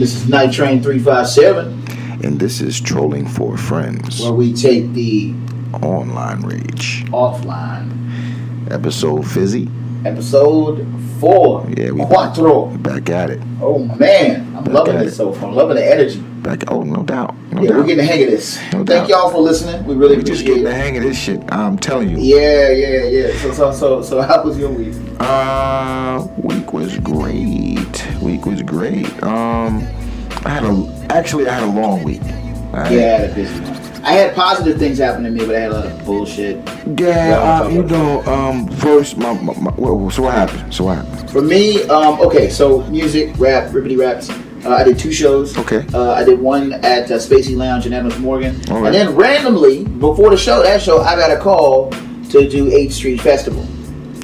This is Night Train 357, And this is Trolling for Friends. where we take the Online Rage. offline. Episode Fizzy. Episode 4. Yeah, we- Quattro. Back at it. Oh, man. I'm Back loving this it. so far. I'm loving the energy. Back oh no doubt. No yeah, doubt. we're getting the hang of this. No Thank doubt. y'all for listening. We really we just getting the hang of this shit. I'm telling you. Yeah, yeah, yeah. So, so, so, so, how was your week? Uh, week was great. Week was great. Um, I had a actually I had a long week. I- Yeah, I had a busy one. I had positive things happen to me, but I had a lot of bullshit. Yeah, uh, you know, um, first, my, my, my so what happened? So what happened? For me, um, okay, so music, rap, rippity raps. Uh, I did two shows. Okay. Uh, I did one at uh, Spacey Lounge in Adams Morgan. Right. And then randomly, before the show, that show, I got a call to do H Street Festival.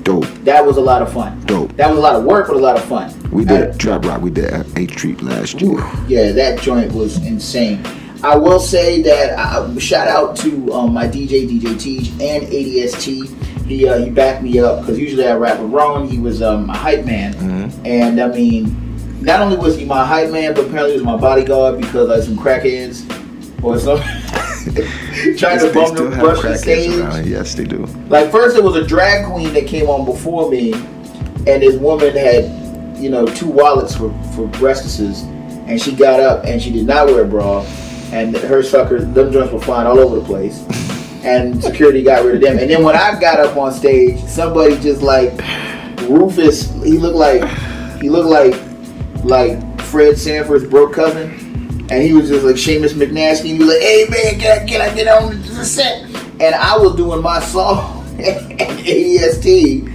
Dope, That was a lot of fun. dope. That was a lot of work, but a lot of fun. We I- did Trap Rock. We did at H Street last year. Yeah, that joint was insane. I will say that I, shout out to um, my DJ, DJ Teach, and ADST. He uh, he backed me up because usually I rap with Ron. He was um, my hype man, Mhm. and I mean, not only was he my hype man, but apparently he was my bodyguard because like some crackheads or some trying to They bum the brush the stage. around. Yes, they do. Like first, it was a drag queen that came on before me, and this woman had, you know, two wallets for for breastises, and she got up and she did not wear a bra, and her sucker, them joints were flying all over the place, and security got rid of them. And then when I got up on stage, somebody just like Rufus, he looked like he looked like like Fred Sanford's broke cousin. And he was just like Seamus McNasty. And he was like, hey man, can I, can I get on the set? And I was doing my song ADST.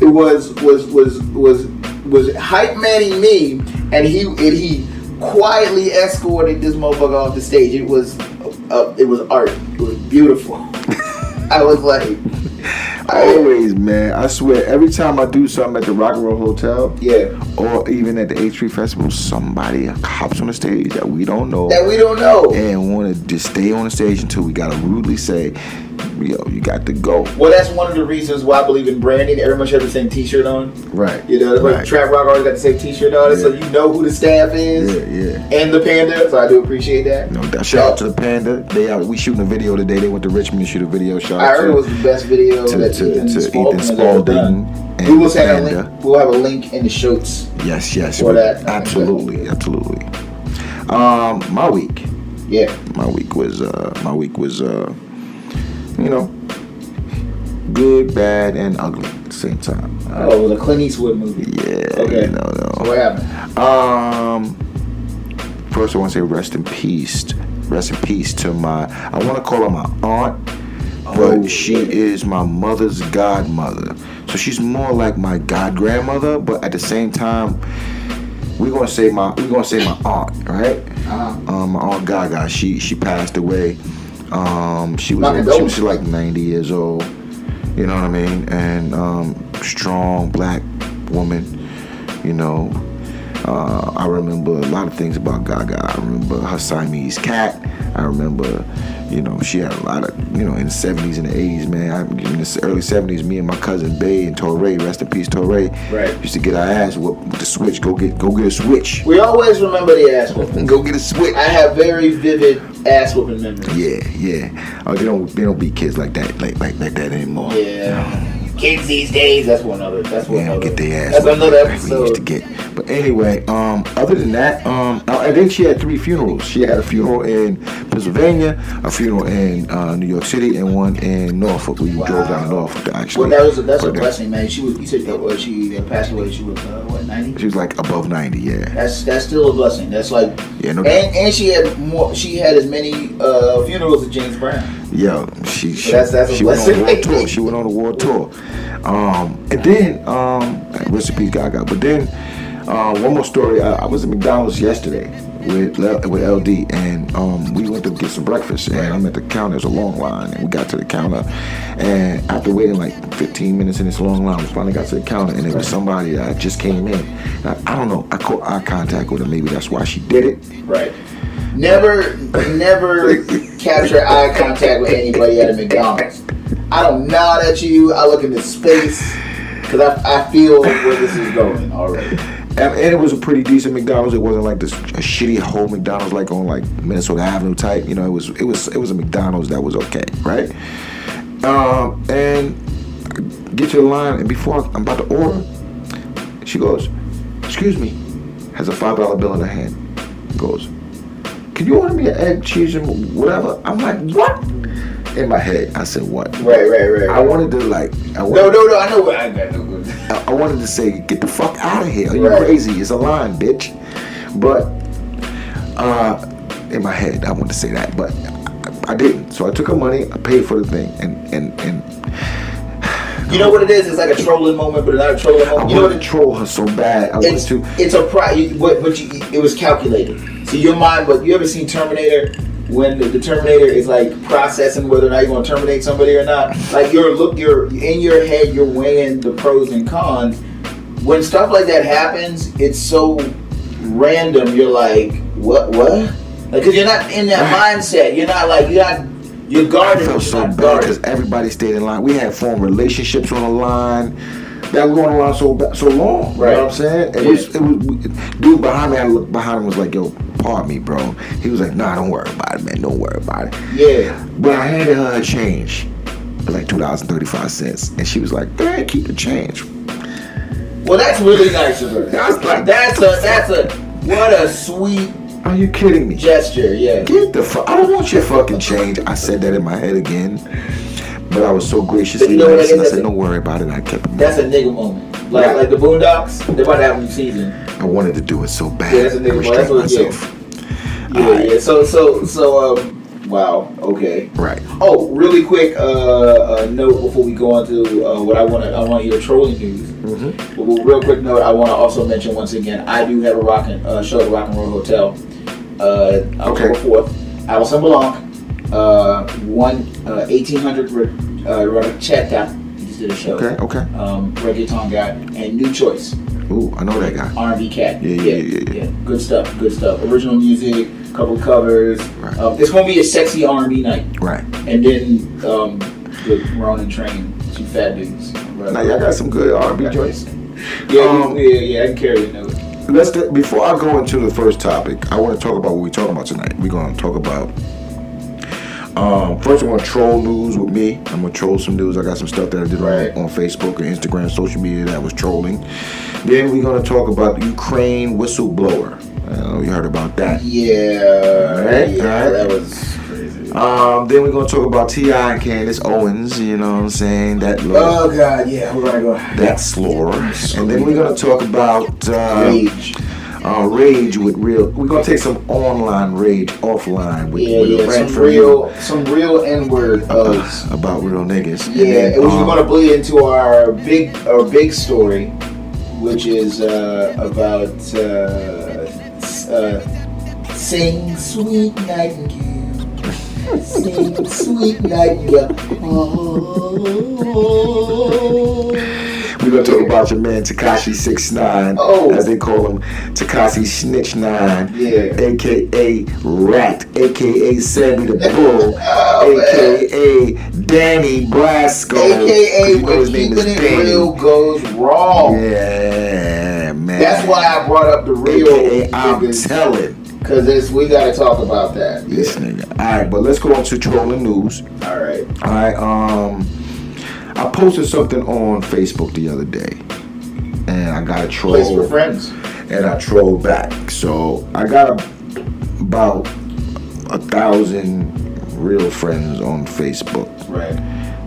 It was was was was was hype manning me, and he and he quietly escorted this motherfucker off the stage. It was uh, it was art. It was beautiful. I was like, Always, man. I swear, every time I do something at the Rock and Roll Hotel, yeah, or even at the H Street Festival, somebody hops on the stage that we don't know. that we don't know. and want to just stay on the stage until we gotta rudely say, "Yo, you got to go." Well, that's one of the reasons why I believe in branding. Everyone should have the same T-shirt on. Right. You know, Right. Trap Rock always got the same T-shirt on, so you know who the staff is Yeah, yeah. and the panda. So I do appreciate that. No doubt. Shout out to the Panda. They out. We shooting a video today. They went to Richmond to shoot a video. Shout I out heard to, it was the best video to, that to, Ethan to Spalding Ethan Spalding and We will have a link. We'll have a link in the shows. Yes, yes. For that. Absolutely, absolutely. Um, my week. Yeah. My week was. Uh, my week was. Uh, you know, good, bad, and ugly at the same time. Uh, Oh, it was a Clint Eastwood movie. yeah. Okay. You know, no. So what happened? Um, first I want to say rest in peace. Rest in peace to my. I want to call her my aunt, but Oh, she yeah. is my mother's godmother. So she's more like my god grandmother, but at the same time, we're gonna say my we're gonna say my aunt, right? Uh-huh. Um, my aunt Gaga. She she passed away. Um, she was she was like 90 years old. You know what I mean? And um, strong black woman. You know, uh, I remember a lot of things about Gaga. I remember her Siamese cat. I remember, you know, she had a lot of, you know, in the 70s and the 80s, man. I, in the early 70s, me and my cousin Bay and Torre, rest in peace, Torre, Right. used to get our ass whooped with the switch. Go get, go get a switch. We always remember the ass whooping. Go get a switch. I have very vivid ass whooping memories. Yeah, yeah. Oh, they don't, they don't beat kids like that, like, like, like that anymore. Yeah. Kids these days, that's one other. That's one Yeah, other. get their ass. That's another like We used to get. But anyway, um, other than that, um, and then she had three funerals. She had a funeral in Pennsylvania, a funeral in uh, New York City, and one in Norfolk. We drove down Norfolk to actually. Well, that was a, that's a blessing, man. She was. You said uh, she passed away. She was uh, what ninety. She was like above ninety. Yeah. That's that's still a blessing. That's like. Yeah, no And and she had more. She had as many uh, funerals as James Brown. Yo, she she, That's- that's she went on a blessing. tour. She went on a war tour. Um, and then um, peace, Gaga. But then uh, one more story. I, I was at McDonald's yesterday with with LD, and um, we went to get some breakfast. And I'm at the counter. There's a long line, and we got to the counter. And after waiting like 15 minutes in this long line, we finally got to the counter, and it was somebody that just came in. I, I don't know. I caught eye contact with her. Maybe that's why she did it. Right. Never, never capture eye contact with anybody at a McDonald's. I don't nod at you. I look into space because I, I feel where this is going already. and, and it was a pretty decent McDonald's. It wasn't like this a shitty whole McDonald's like on like Minnesota Avenue type. You know, it was it was it was a McDonald's that was okay, right? Um, and I get to the line, and before I'm about to order, she goes, "Excuse me," has a five dollar bill in her hand. Goes, "Can you order me an egg, cheese, and whatever?" I'm like, "What?" In my head, I said, "What?" Right, right, right. I wanted to like, I wanted, no, no, no. I know what I got. I I wanted to say, get the fuck out of here. Are you Right. crazy? It's a line, bitch. But uh, in my head, I wanted to say that, but I, I didn't. So I took her money, I paid for the thing, and and and You know what it is? It's like a trolling moment, but not a trolling I moment. You know what to troll her so bad. I wanted it's to. it's a pri But but you, it was calculated. So your mind. But you ever seen Terminator? When the, the Terminator is like processing whether or not you're going to terminate somebody or not, like you're look, you're in your head, you're weighing the pros and cons. When stuff like that happens, it's so random. You're like, what, what? Like, cause you're not in that mindset. You're not like you're not. You're I guarded. felt so bad because everybody stayed in line. We had formed relationships on the line that were going around so so long. You Right. know what I'm saying? It Yeah. was it was dude behind me. I looked behind him was like, "Yo, pardon me, bro." He was like, "Nah, don't worry about it, man. Don't worry about it." Yeah. But I handed her a change, like two dollars and thirty five cents, and she was like, "Man, keep the change." Well, that's really nice of her. That's like- that's a that's a what a sweet Are you kidding me? gesture. Yeah. Get the fuck! I don't want your fucking change. I said that in my head again, but I was so graciously you know nice, and I said, "Don't worry about it." I kept it. That's a nigga moment. Like Right. like the Boondocks, they're about to have a new season. I wanted to do it so bad. Yeah, that's a I nigga moment. That's what- yeah. myself. Yeah, Alright. yeah. So so so um. Wow. Okay. Right. Oh, really quick uh, uh, note before we go on to uh, what I want to I want your trolling news. Mm-hmm. But real quick note, I want to also mention once again, I do have a rock and, uh, show at the Rock and Roll Hotel, uh, October Okay. fourth. Alison Blanc, uh, one uh, eighteen hundred uh. He just did a show. Okay. Okay. Um, reggaeton guy and New Choice, Ooh, I know that guy. R&B cat. Yeah, yeah, yeah, yeah. Good stuff. Good stuff. Original music, couple covers. Right. Um, it's gonna be a sexy R&B night, Right. and then um, we're on the Train, two fat dudes. Now y'all got some good R&B joints. Yeah, Um, yeah, yeah. I can carry the note. Let's before I go into the first topic, I want to talk about what we're talking about tonight. We're going to talk about. Um, first, I want to troll news with me. I'm gonna troll some news. I got some stuff that I did Right. on, Facebook and Instagram, social media that was trolling. Then we're gonna talk about the Ukraine whistleblower. Know you heard about that. Yeah, Alright, yeah, alright. that was crazy. Um, then we're gonna talk about T.I. and Candace Owens. You know what I'm saying? That little, Oh god, yeah, we're gonna go. that slore. And then we're gonna talk about uh, Rage. Uh, rage with real. We're gonna take some online rage offline with, Yeah, with yeah, some from real, some real N word uh, about real niggas. And Yeah, then, it was um, gonna bleed into our big, our big story, which is uh, about uh, uh, sing sweet nightingale, sing sweet nightingale. Oh. We're gonna talk about your man Tekashi Six Nine, Oh. as they call him, Tekashi Snitch Nine, Yeah. aka Rat, aka Sammy the Bull, Oh, aka Danny Brasco, 'cause AKA you know when his name is Danny. real goes wrong. Yeah, man. That's why I brought up the real AKA I'm telling because we got to talk about that. this nigga. All right, but let's go on to trolling news. All right. All right, um, I posted something on Facebook the other day, and I got a troll. Place for friends. and I trolled back. So I got a, about a thousand real friends on Facebook. Right.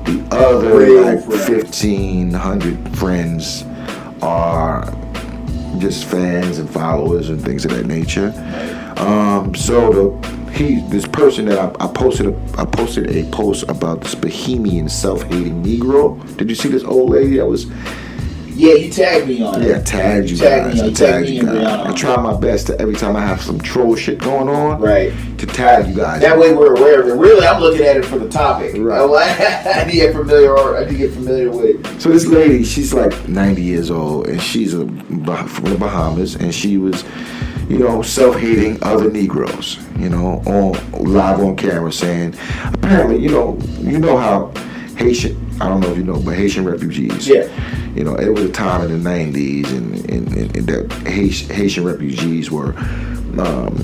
The other Real like friends. fifteen hundred friends are just fans and followers and things of that nature. Um, so the he this person that I, I posted a, I posted a post about this Bohemian self-hating Negro. Did you see this old lady that was Yeah, you tagged me on it. yeah, I tagged you tagged guys. Me, I tagged you guys. I try my best to every time I have some troll shit going on, Right. to tag you guys. That way we're aware of it. Really, I'm looking at it for the topic. Right. I need to get familiar. Or I need to get familiar with it. So this lady, she's like 90 years old, and she's a from the Bahamas, and she was, you know, self-hating other Negroes, you know, on live on camera, saying, apparently, you know, you know how Haitian I don't know if you know, but Haitian refugees. Yeah. You know, it was a time in the '90s, and, and, and, and that Haitian refugees were um,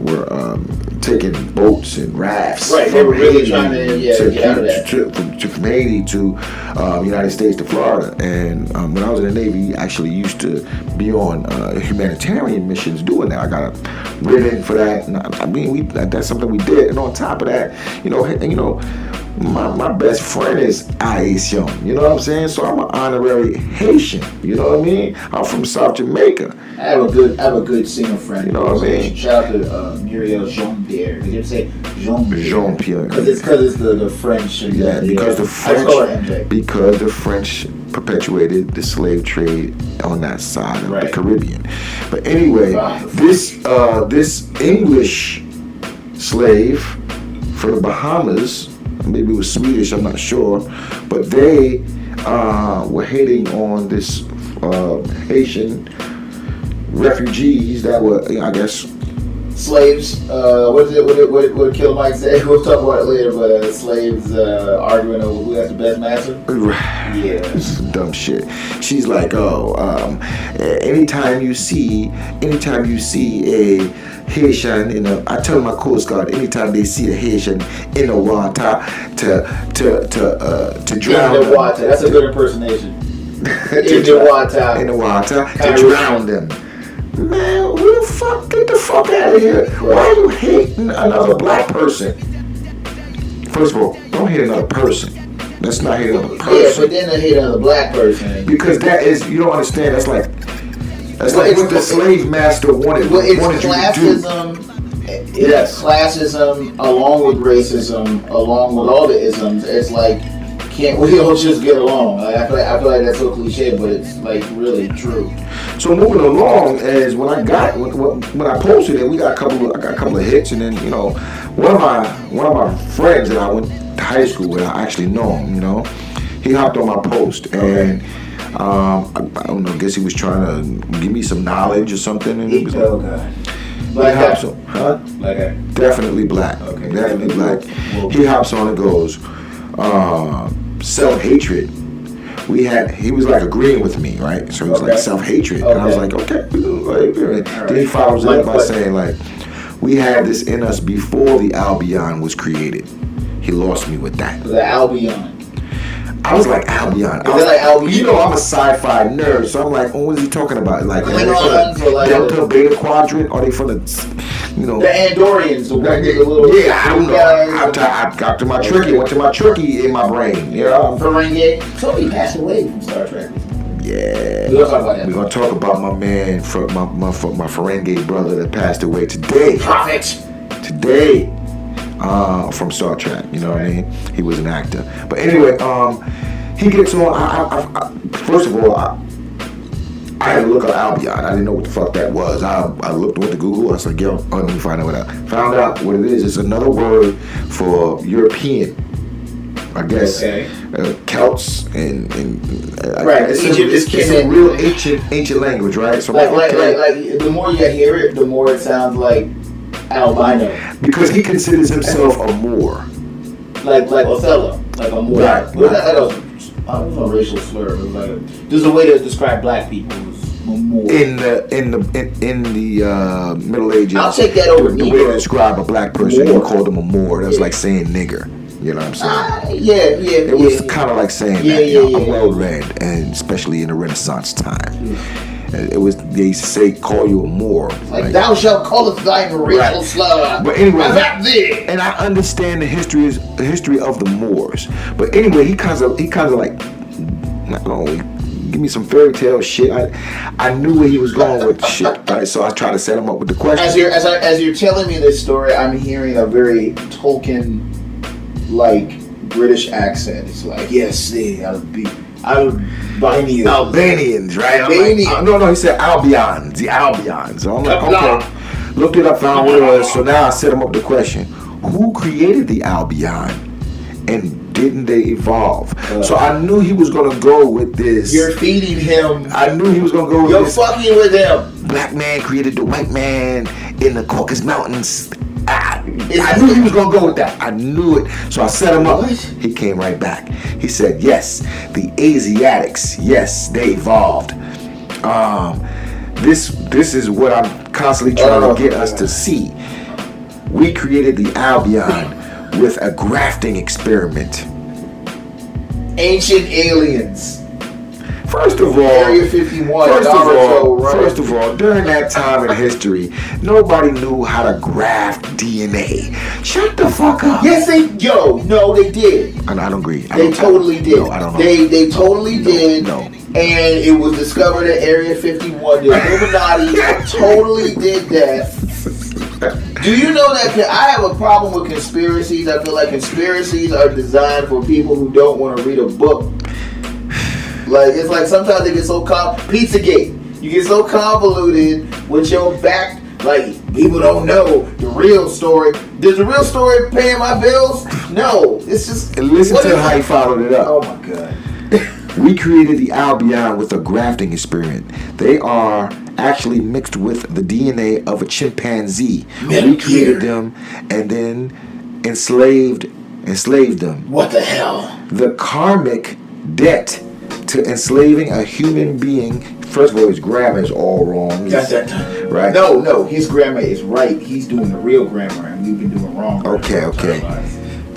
were um, taking boats and rafts. Right, they were really trying to, yeah, of that. To, from, to, from Haiti to um, United States to Florida. And um, when I was in the Navy, I actually used to be on uh, humanitarian missions doing that. I got a ribbon for that. And I, I mean, we that's something we did. And on top of that, you know, you know my, my best friend is Haitian. You know what I'm saying? So I'm an honorary Haitian. You know what I mean? I'm from South Jamaica. I have a good I have a good singer friend. You know what I mean? Shout out to uh, Muriel Jean Pierre. Did you say Jean Jean Pierre? Because it's because it's the, the French. Yeah, because the French. Because the French perpetuated the slave trade on that side of right. the Caribbean. But anyway, wow. this uh, this English slave from the Bahamas maybe it was Swedish, I'm not sure, but they uh, were hating on this uh, Haitian refugees that were, I guess, slaves. Uh, what is it? What what what Killer Mike say? We'll talk about it later. But uh, slaves uh, arguing over who has the best master. Yeah, this is dumb shit. She's like, oh, um, anytime you see, anytime you see a Haitian in a, I tell my Coast Guard anytime they see a Haitian in the water to to to uh, to drown in the water. That's a good impersonation. in the water. In the water to drown them. Man, who the fuck? Get the fuck out of here. Why are you hating another black person? First of all, don't hate another person. That's not hate another person. Yeah, but then they hate another black person. Because that is, you don't understand, that's like, that's well, like what the slave master wanted, well, it's wanted classism, you to do. Yes. classism along with racism, along with all the isms. It's like, can't we all just get along? Like, I, feel like, I feel like that's so cliche, but it's like really true. So moving along, as when I got when, when I posted it, we got a couple. Of, I got a couple of hits, and then you know, one of my one of my friends that I went to high school with, I actually know him. You know, he hopped on my post, and um, I, I, don't know. I guess he was trying to give me some knowledge or something. And he was like, okay. Black he hops on, huh? Black. Definitely black. Okay. Definitely black. He hops on and goes, uh, self hatred we had he was like agreeing with me, right? So he was okay. like self hatred, okay. and I was like, okay. Right. Then he follows it up by saying like, we had this in us before the Albion was created. He lost me with that. The Albion. I was like Albion. I was like Albion. You know, I'm a sci-fi nerd, so I'm like, oh, what is he talking about? Like, are they from the Delta Beta Quadrant? Are they from the, you know, the Andorians? The, little yeah, I don't know. I, I, I got to my tricky, went to my tricky in my brain. You know, Ferengi. He passed away from Star Trek. Yeah, we're gonna, talk about my man, my my my Ferengi brother that passed away today. Prophet. Today uh, from Star Trek. You know what I mean? He was an actor. But anyway, um, he gets on. I, I, I, first of all, I, I had to look up Albion. I didn't know what the fuck that was. I, I looked with the Google. I was like, yo, oh, let me find out what I found out what it is. It's another word for European. I guess okay. uh, Celts and, and uh, right. It's, Egypt a, it's, it's a real ancient ancient language, right? So like, like, okay. like, like the more you hear it, the more it sounds like albino. Because he considers himself a Moor. Like like Othello, like a Moor. Right. Well, that, that was, I was a racial slur. Was like there's a way to describe black people. In the in the in, in the uh, Middle Ages, I'll take that over. The, the way to describe a black person, Moor. you called them a Moor. That's yeah. like saying nigger. You know what I'm saying? Uh, yeah, yeah. It was yeah, kind of like saying yeah, that. Yeah, you know, I'm well read, and especially in the Renaissance time. It was they say call you a Moor. Like, like thou shalt call us thy racial right. But anyway, and I understand the history is the history of the Moors. But anyway, he kind of he kind of like not only give me some fairy tale shit. I I knew where he was going with the shit. Right, so I tried to set him up with the question. As you're as, I, as you're telling me this story, I'm hearing a very Tolkien like British accent. It's like yes, see, I'll be I'll be Albanians. Albanians, right? Albanians. Like, uh, no, no, he said Albions, the Albions. So I'm like, okay. Looked it up, found what it was. So now I set him up the question: Who created the Albion, and didn't they evolve? Uh, so I knew he was gonna go with this. You're feeding him. I knew he was gonna go. You're with fucking with him. Black man created the white man in the Caucasus Mountains. I knew he was gonna go with that. I knew it. So I set him up. He came right back. He said, "Yes, the Asiatics. Yes, they evolved. Um, this this is what I'm constantly trying Oh, to get us to see. We created the Albion with a grafting experiment. Ancient aliens. First of all, Area 51. First of all, right? first of all, during that time in history, nobody knew how to graft DNA. Shut the fuck up. Yes, they. Yo, no, they did. And I don't agree. I They don't- totally did. No, I don't know. They they totally did. no. And it was discovered at Area 51. The Illuminati totally did that. Do you know that I have a problem with conspiracies? I feel like conspiracies are designed for people who don't want to read a book. Like it's like sometimes they get so com Pizzagate. You get so convoluted with your back. Like people don't know the real story. Does the real story paying my bills? No. It's just And listen to how he followed it up. Oh my god. We created the Albion with a grafting experiment. They are actually mixed with the DNA of a chimpanzee. Metal we created Gear. them and then enslaved enslaved them. What the hell? the karmic debt to enslaving a human being. First of all, his grammar is all wrong. That's that. Right. No, no. His grammar is right. He's doing the real grammar, and we've been doing wrong. Okay, okay.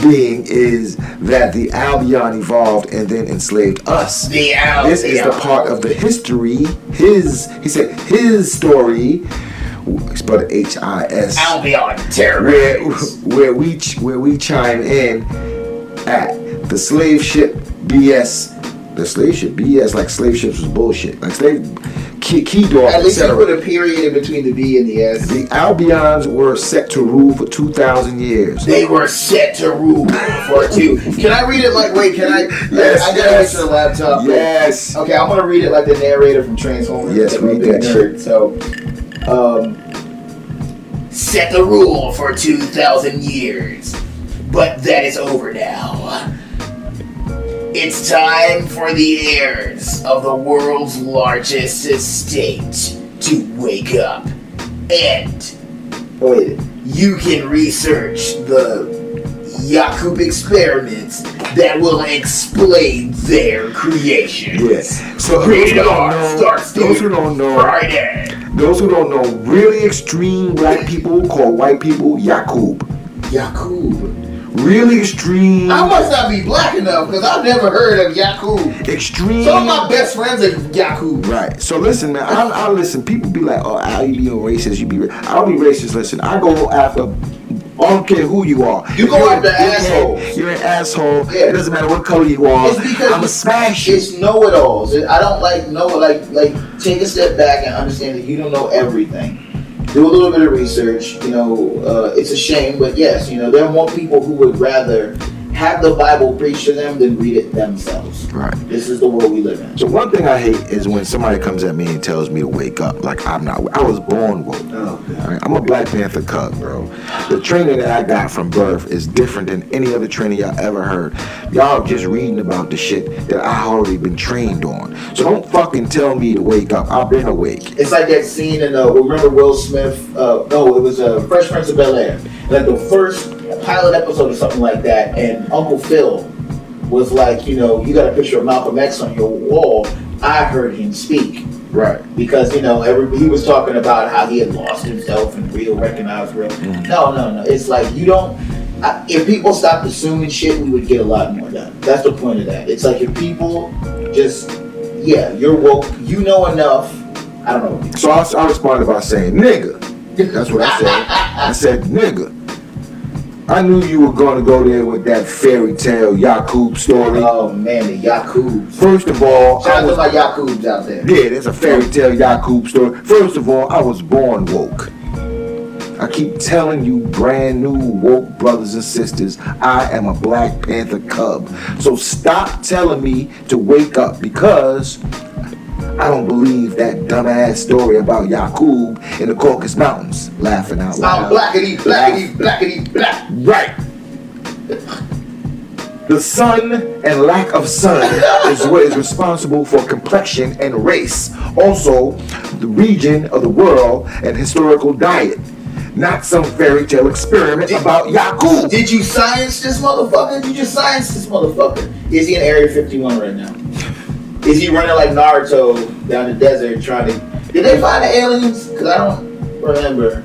Being is that the Albion evolved and then enslaved us. The Al- This is the part of the history. His, he said, his story. Spelled H I S. Albion Where, terrorists. where we where we chime in at the slave ship BS. The slave ship BS like slave ships was bullshit. Like slave key, key door, At least etc. put a period in between the B and the S. The Albions were set to rule for two thousand years. They were set to rule for two. Can I read it like? Wait, can I? Yes, I gotta yes. get to the laptop. Yes. Okay, I'm gonna read it like the narrator from Transformers. Yes, read that nerd, So, um, set the rule for two thousand years, but that is over now. It's time for the heirs of the world's largest estate to wake up, and wait, you can research the Yakub experiments that will explain their creation. Yes. So those who Rated don't R know, starts those who don't know, Friday. those who don't know, really extreme black people call white people Yakub. Yakub. Really extreme, I must not be black enough because I've never heard of Yakub. extreme. Some of my best friends are Yakub. Right. So listen, man. I, I listen. People be like, "Oh, Al, you being racist? You be." Ra-. I don't be racist. Listen, I go after. I don't care who you are. You go You're a after assholes. You're an asshole. Yeah. It doesn't matter what color you are. It's because I'ma smash. It's know-it-alls. I don't like know like like take a step back and understand that you don't know everything. Do a little bit of research. You know, uh, it's a shame, but yes, you know there are more people who would rather have the Bible preached to them than read it themselves. Right. This is the world we live in. So one thing I hate is when somebody comes at me and tells me to wake up. Like I'm not. I was born woke. Oh, God. Alright, I'm a Black Panther cub, bro. The training that I got from birth is different than any other training y'all ever heard. Y'all just reading about the shit that I already been trained on. So don't fucking tell me to wake up. I've been awake. It's like that scene in uh, remember Will Smith? Uh, no, it was uh, Fresh Prince of Bel Air. Like the first pilot episode or something like that, and Uncle Phil was like, you know, you got a picture of Malcolm X on your wall. I heard him speak Right. because you know every, he was talking about how he had lost himself and real recognized real. No, no, no. It's like you don't. I, if people stopped assuming shit, we would get a lot more done. That's the point of that. It's like if people just, yeah, you're woke, you know enough. I don't know. So I, I responded by saying, nigga. That's what I said. I said, nigga. I knew you were going to go there with that fairy tale Yakub story. Oh man, the Yakubs. First of all, Shout I out to was my Yakubs out there. Yeah, there's a fairy tale Yakub story. First of all, I was born woke. I keep telling you, brand new woke brothers and sisters, I am a Black Panther cub. So stop telling me to wake up because I don't believe that dumbass story about Yakub in the Caucasus Mountains. Laughing out I'm loud. blackity, blackity, blackity, black. Right. The sun and lack of sun is what is responsible for complexion and race. Also, the region of the world and historical diet. not some fairy tale experiment Did- about Yaku. Did you science this motherfucker? Did you just science this motherfucker. Is he in Area 51 right now? Is he running like Naruto down the desert trying to? Did they find the aliens? Cause I don't remember.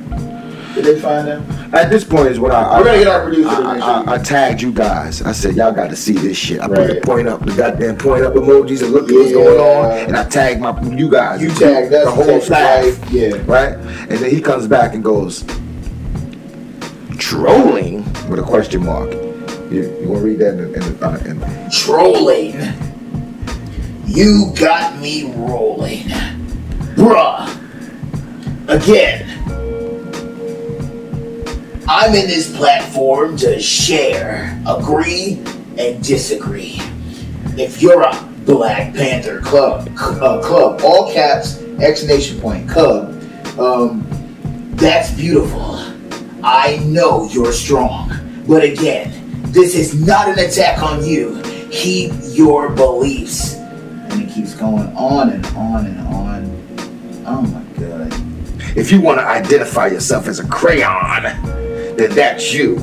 Did they find them? At this point is when I I, We're gonna get our producer I, I. I tagged you guys. I said y'all got to see this shit. I put the Right. point up, the goddamn point up emojis, and look at what's going on, and I tagged my you guys. You tagged us, the whole tagged staff. yeah. right? And then he comes back and goes, trolling with a question mark. You, you want to read that in, the- in, uh, in, Trolling. You got me rolling. Bruh. Again. I'm in this platform to share, agree, and disagree. If you're a Black Panther Club, uh, club, all caps, exclamation point, cub, um, that's beautiful. I know you're strong. But again, this is not an attack on you. Keep your beliefs. And it keeps going on and on and on. Oh my god. if you want to identify yourself as a crayon, then that's you.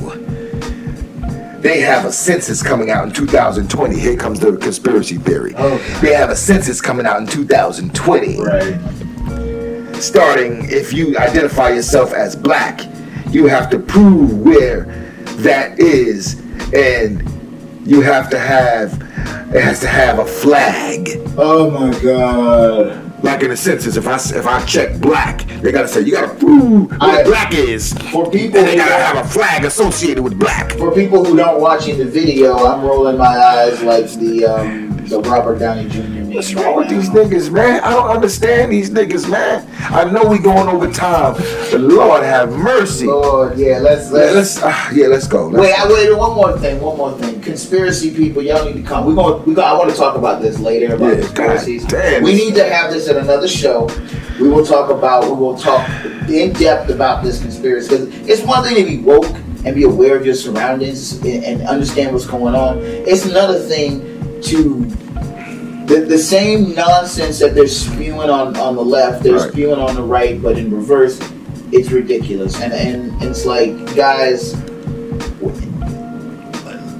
They have a census coming out in 2020. Here comes the conspiracy theory. Okay. They have a census coming out in 2020. Right. starting if you identify yourself as black you have to prove where that is and you have to have it has to have a flag. Oh my god. like in the census if i if i check black they gotta say you gotta prove where I- black is. For people and they gotta have a flag associated with black. For people who don't watching the video, I'm rolling my eyes like the um, the Robert Downey Jr. meme What's right wrong with now. these niggas, man? I don't understand these niggas, man. I know we going over time. The Lord have mercy. Lord, yeah, let's let's. let's, uh, yeah, let's go. Let's Wait, I wait. One more thing. One more thing. Conspiracy people, y'all need to come. We're going. We go. I want to talk about this later about Yeah, conspiracies. Damn. We need to have this at another show. We will talk about. We will talk in depth about this conspiracy because it's one thing to be woke and be aware of your surroundings and, and understand what's going on. It's another thing to the, the same nonsense that they're spewing on, on the left, they're Right. spewing on the right, but in reverse, it's ridiculous. And and, it's like, guys,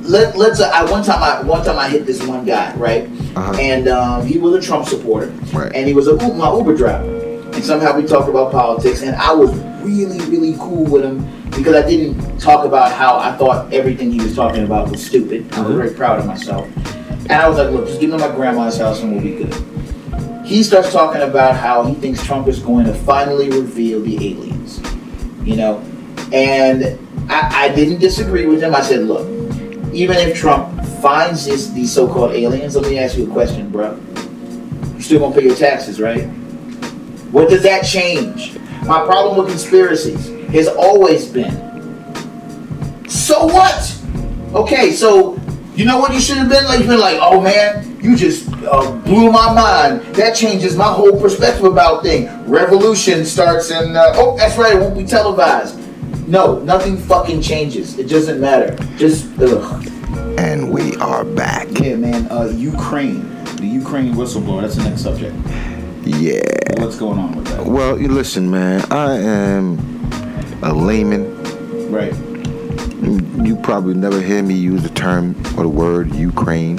let let's. Uh, I one time I one time I hit this one guy right, Uh-huh. and um, he was a Trump supporter, Right. and he was a my Uber driver, and somehow we talked about politics, and I was really really cool with him because I didn't talk about how I thought everything he was talking about was stupid. I was Mhm. very proud of myself. And I was like, look, just give me my grandma's house and we'll be good. He starts talking about how he thinks Trump is going to finally reveal the aliens. You know? And I, I didn't disagree with him. I said, look, even if Trump finds this, these so called aliens, let me ask you a question, bro. You're still gonna pay your taxes, right? What does that change? My problem with conspiracies has always been so what? Okay, so you know what you should have been like? You've been like, oh man, you just uh, blew my mind. That changes my whole perspective about things. Revolution starts and uh, oh, that's right, it won't be televised. No, nothing fucking changes. It doesn't matter. Just ugh. And we are back. Yeah, man. Uh, Ukraine, the Ukraine whistleblower. That's the next subject. Yeah. What's going on with that? Well, you listen, man. I am a layman. Right. You probably never hear me use the term or the word Ukraine.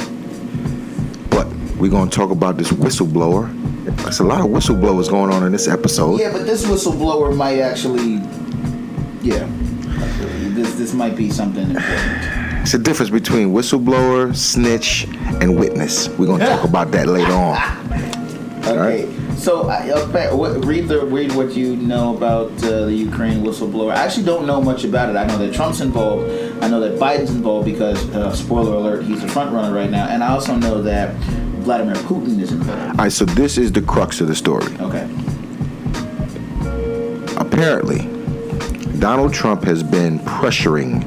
But we're going to talk about this whistleblower. There's a lot of whistleblowers going on in this episode. Yeah, but this whistleblower might actually, yeah, this this might be something important. It's the difference between whistleblower, snitch, and witness. We're going to talk about that later on. Okay, so I- uh, what- read the read what you know about uh, the Ukraine whistleblower. I actually don't know much about it. I know that Trump's involved. I know that Biden's involved because, uh, spoiler alert, he's the front runner right now. And I also know that Vladimir Putin is involved. All right, so this is the crux of the story. Okay. Apparently, Donald Trump has been pressuring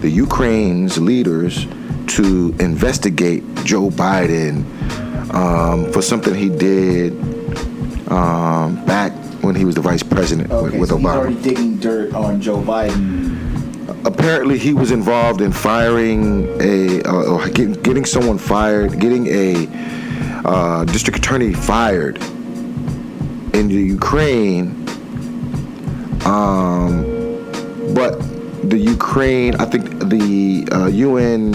the Ukraine's leaders to investigate Joe Biden um, for something he did um, back when he was the vice president with, Okay. with so he's Obama. already digging dirt on Joe Biden. Apparently, he was involved in firing a uh, getting, getting someone fired, getting a uh, district attorney fired in the Ukraine um, but the Ukraine, I think the uh, UN,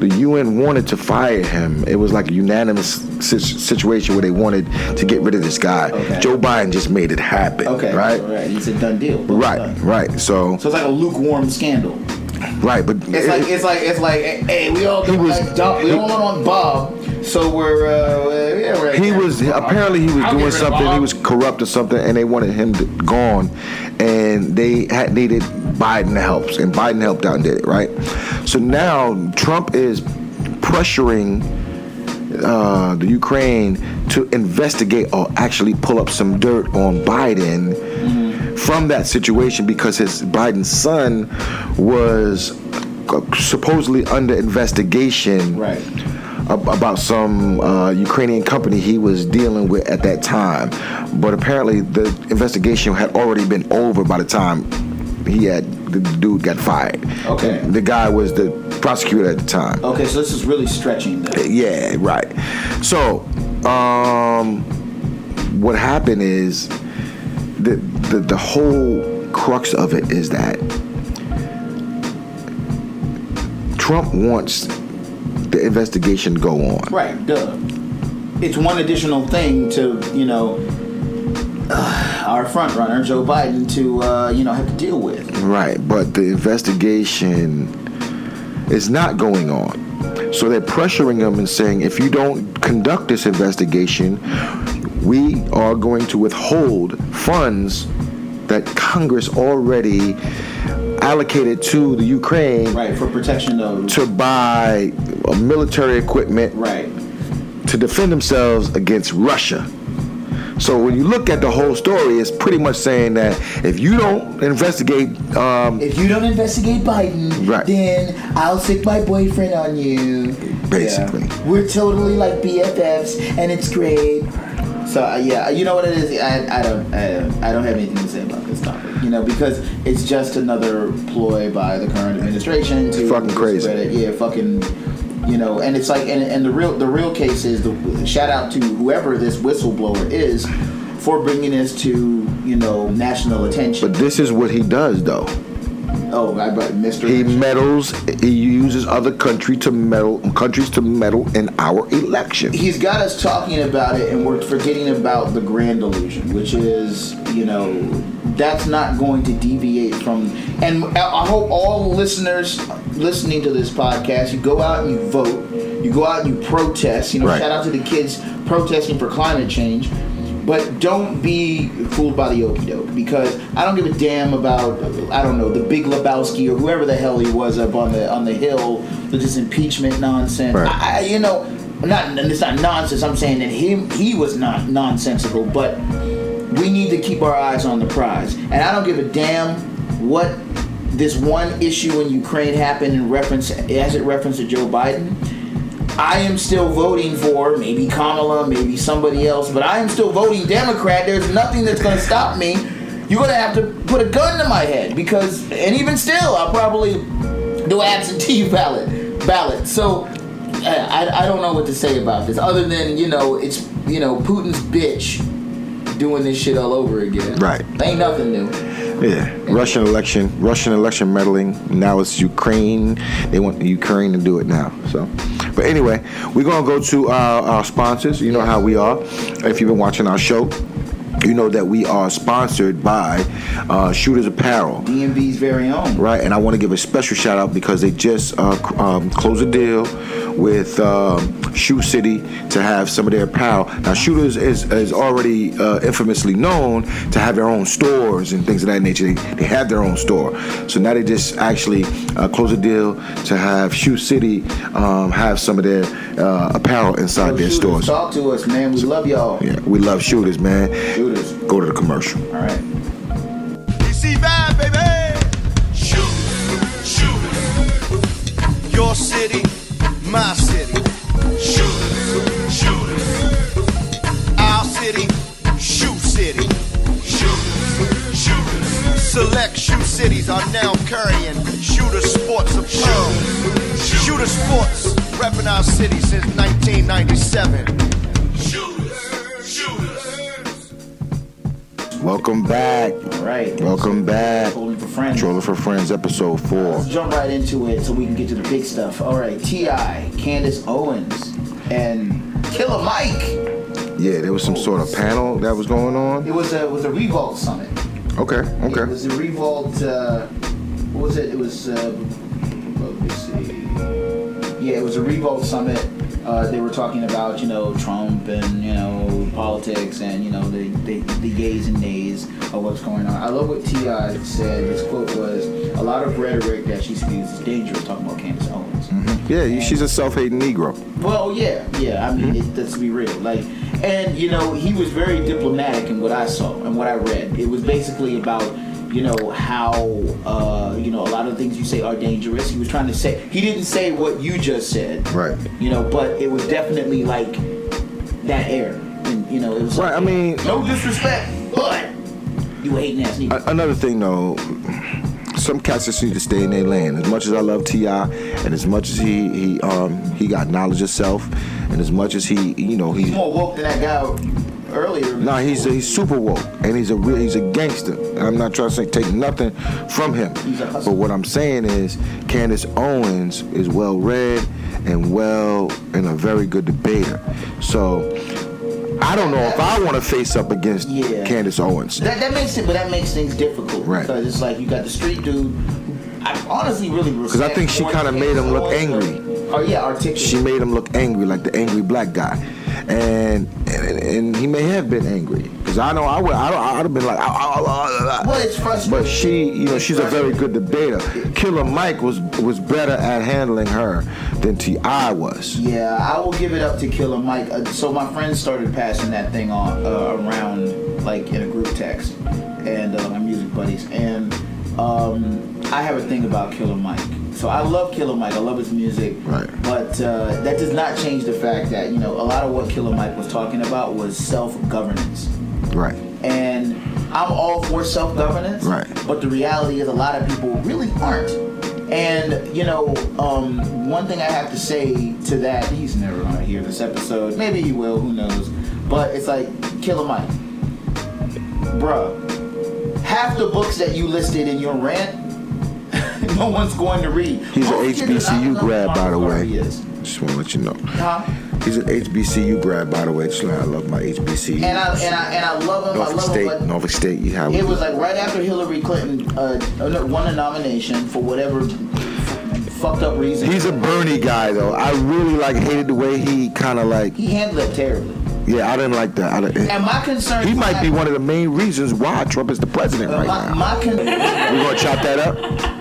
the UN wanted to fire him. It was like a unanimous situation where they wanted to get rid of this guy. Okay. Joe Biden just made it happen. Okay, right, right. It's a done deal. Boom, right, done. right. So, So it's like a lukewarm scandal. right, but It's like it's like it's like hey, we all don't was- like we all on Bob, so we're uh, yeah, we're he was apparently he was I'll doing something. He was corrupt or something, and they wanted him to, gone. And they had needed Biden to help, and Biden helped out and did it right. So now Trump is pressuring uh, the Ukraine to investigate or actually pull up some dirt on Biden from that situation because his Biden's son was uh, supposedly under investigation Right. Ab- about some uh, Ukrainian company he was dealing with at that time. But apparently, the investigation had already been over by the time he had the dude got fired. Okay. The guy was the prosecutor at the time. Okay, so this is really stretching. Then. Yeah, right. So, um, what happened is the, the the whole crux of it is that Trump wants the investigation go on. Right, duh. It's one additional thing to you know uh, our front runner Joe Biden to uh, you know have to deal with. Right, but the investigation is not going on. So they're pressuring him and saying, if you don't conduct this investigation, we are going to withhold funds that Congress already allocated to the Ukraine Right for protection of. to buy uh, military equipment Right. to defend themselves against Russia. So when you look at the whole story, it's pretty much saying that if you don't investigate um, If you don't investigate Biden, Right. then I'll stick my boyfriend on you. Basically. Yeah. We're totally like BFFs, and it's great. So uh, yeah, you know what it is. I, I don't I, don't- I don't have anything to say about topic. You know because it's just another ploy by the current administration to Fucking crazy. discredit- Yeah, fucking. You know, and it's like, and, and the real the real case is the shout out to whoever this whistleblower is for bringing this to you know national attention. But this is what he does, though. Oh, I but Mr. He meddles. He uses other country to meddle countries to meddle in our election. he's got us talking about it and we're forgetting about the grand illusion which is you know that's not going to deviate from and i hope all listeners listening to this podcast you go out and you vote you go out and you protest you know Right. shout out to the kids protesting for climate change but don't be fooled by the okey doke because I don't give a damn about I don't know the Big Lebowski or whoever the hell he was up on the on the hill with this impeachment nonsense. Right. I, I- you know, not it's not nonsense. I'm saying that him he was not nonsensical, but we need to keep our eyes on the prize. And I don't give a damn what this one issue in Ukraine happened in reference as it referenced to Joe Biden. I am still voting for maybe Kamala, maybe somebody else, but I am still voting Democrat. There's nothing that's going to stop me. You're going to have to put a gun to my head because, and even still, I'll probably do absentee ballot. Ballot. So I, I, I don't know what to say about this other than you know it's you know Putin's bitch doing this shit all over again. Right. Ain't nothing new. Yeah, Russian election, Russian election meddling. Now it's Ukraine. They want Ukraine to do it now. So, but anyway, we're gonna go to our, our sponsors. You know how we are. If you've been watching our show, you know that we are sponsored by uh, Shooters Apparel. DMV's very own. Right, and I want to give a special shout out because they just uh, um, closed a deal with um, Shoe City to have some of their apparel. Now, Shooters is, is already uh, infamously known to have their own stores and things of that nature. They, they have their own store, so now they just actually uh, closed a deal to have Shoe City um, have some of their uh, apparel inside their Shooters, stores. Talk to us, man. We love y'all. Yeah, we love Shooters, man. Shooters. Go to the commercial. All right. DC bad, baby. For Friends, episode four. Let's jump right into it so we can get to the big stuff. All right. T.I, Candace Owens, and Killer Mike. Yeah, there was some sort of panel that was going on. It was a it was a Revolt summit. Okay, okay. It was a Revolt. Uh, what was it? It was. Uh, let me see. Yeah, it was a Revolt summit. Uh, they were talking about you know Trump and you know politics and you know the, the the yays and nays of what's going on. I love what T.I said. His quote was, "A lot of rhetoric that she spews is dangerous." Talking about Candace Owens. Yeah, you- she's a self-hating Negro. Well, yeah, yeah. I mean, it, let's be real. Like, and you know, he was very diplomatic in what I saw and what I read. It was basically about, you know, how, uh, you know, a lot of things you say are dangerous. He was trying to say. He didn't say what you just said. Right. You know, but it was definitely like that air, and you know, it was. Right, like, I mean- no disrespect, but you hating ass nigga. Another thing, though, some cats just need to stay in their lane. As much as I love T.I, and as much as he he um he got knowledge of self, and as much as he you know He's more woke than that guy earlier. Nah, he's he's super woke, and he's a real he's a gangster. I'm not trying to say take nothing from him, a but what I'm saying is Candace Owens is well read and well and a very good debater. So I don't know if I want to face up against Yeah. Candace Owens. That, that makes it, but that makes things difficult Right. because it's like you got the street dude. I honestly really Because I think she kinda made him look angry. Oh yeah, articulate. She made him look angry, like the angry black guy, and and, and he may have been angry. Because I know I would I I'd have been like, "Ah, ah, ah, ah." well, it's frustrating. But she, you know, she's a very good debater. Killer Mike was was better at handling her than T.I was. yeah, I will give it up to Killer Mike. Uh, so my friends started passing that thing on uh, around like in a group text, and uh, my music buddies, and um, I have a thing about Killer Mike. So I love Killer Mike. I love his music. Right. But uh, that does not change the fact that you know a lot of what Killer Mike was talking about was self-governance. Right. and I'm all for self governance. Right. But the reality is, a lot of people really aren't. And you know, um, one thing I have to say to that, he's never gonna hear this episode. Maybe he will. Who knows? But it's like Killer Mike, bruh. Half the books that you listed in your rant, no one's going to read. He's an Most kids do not HBCU grad, by the way. Just want to let you know. Huh? He's an HBCU grad, by the way. Just I love my HBCU. And I and I and I love him. I Norfolk love State, him. Norfolk State. You have It was like right after Hillary Clinton uh, uh, won a nomination for whatever fucked up reason. He's a Bernie guy, though. I really like hated the way he kind of like. he handled it terribly. Yeah, I didn't like that. I didn't, And my concern. he might be one of the main reasons why Trump is the president right my, now. my con- We're gonna chop that up.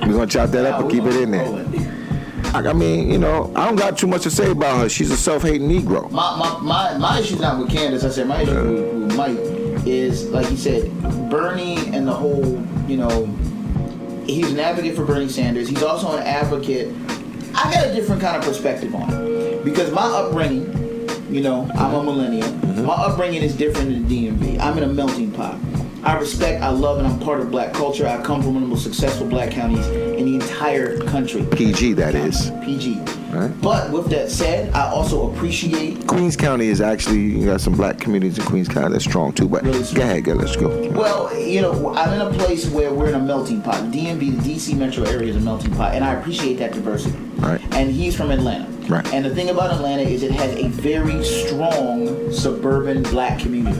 We're gonna chop that up and keep it in there. I mean, you know, I don't got too much to say about her. She's a self-hating Negro. My, my, my, my issue's not with Candace. I said my issue with, with Mike is like he said, Bernie and the whole, you know, he's an advocate for Bernie Sanders. He's also an advocate. I got a different kind of perspective on it because my upbringing, you know, I'm a millennial. Mm-hmm. My upbringing is different than the DMV. I'm in a melting pot. I respect, I love, and I'm part of black culture. I come from one of the most successful black counties in the entire country. PG, that is. PG. Right. But with that said, I also appreciate Queens County is actually you got some black communities in Queens County that's strong too. But Really go ahead, go, let's go. Well, you know, I'm in a place where we're in a melting pot. DMV, the DC metro area is a melting pot, and I appreciate that diversity. Right. And he's from Atlanta. Right. And the thing about Atlanta is it has a very strong suburban black community.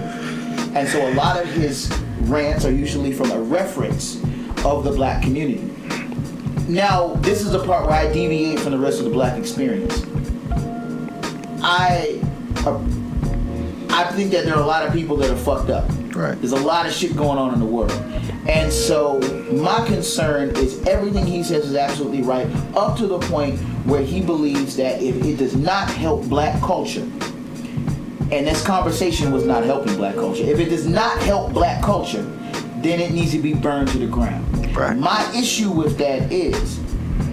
And so a lot of his rants are usually from a reference of the black community. Now, this is the part where I deviate from the rest of the black experience. I I think that there are a lot of people that are fucked up. Right. There's a lot of shit going on in the world. And so my concern is everything he says is absolutely right, up to the point where he believes that if it does not help black culture, and this conversation was not helping black culture, if it does not help black culture, then it needs to be burned to the ground. Right. My issue with that is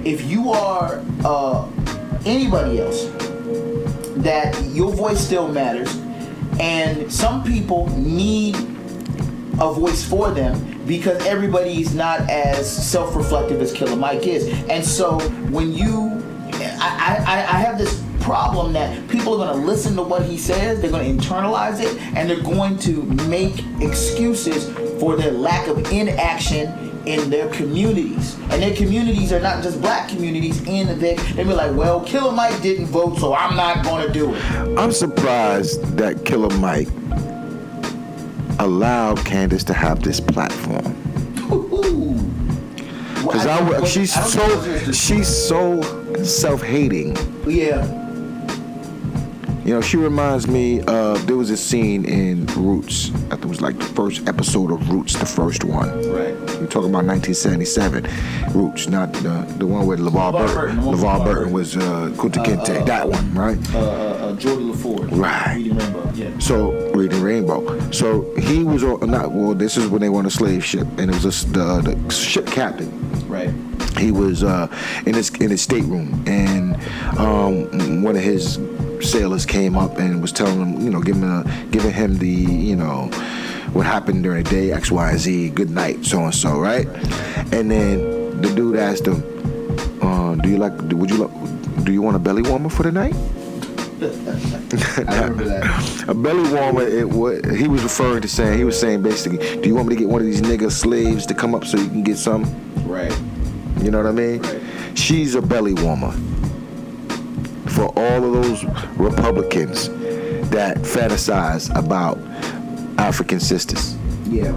if you are uh, anybody else, that your voice still matters, and some people need a voice for them because everybody is not as self-reflective as Killer Mike is. And so when you, I, I, I have this problem that people are going to listen to what he says, they're going to internalize it, and they're going to make excuses for their lack of inaction in their communities. And their communities are not just black communities in the they be like, well, Killer Mike didn't vote, so I'm not gonna do it. I'm surprised that Killer Mike allowed Candace to have this platform. Because I, Well, I, she's I so she's so self-hating. Yeah. You know, she reminds me of there was a scene in Roots. I think it was like the first episode of Roots, the first one. Right. We're talking about 1977. Roots, not the the one with LeVar, LeVar Burton. Burton, the one with LeVar LeVar Burton was uh, Kunta Kinte. that one, right? Uh, uh, uh, Geordi La Forge. Right. Reading Rainbow. Yeah. So reading Rainbow. So he was on not well. This is when they were on a slave ship, and it was a the, the ship captain. Right. He was uh, in his in his stateroom, and um, one of his sailors came up and was telling him, you know, giving a, giving him the, you know, what happened during the day, X, Y, Z, good night, so and so, right? And then the dude asked him, uh, "Do you like? Would you like? Do you want a belly warmer for the night?" I remember that. A belly warmer, it what he was referring to saying, he was saying basically, do you want me to get one of these nigga slaves to come up so you can get some? Right. You know what I mean? Right. She's a belly warmer for all of those Republicans that fantasize about African sisters. Yeah.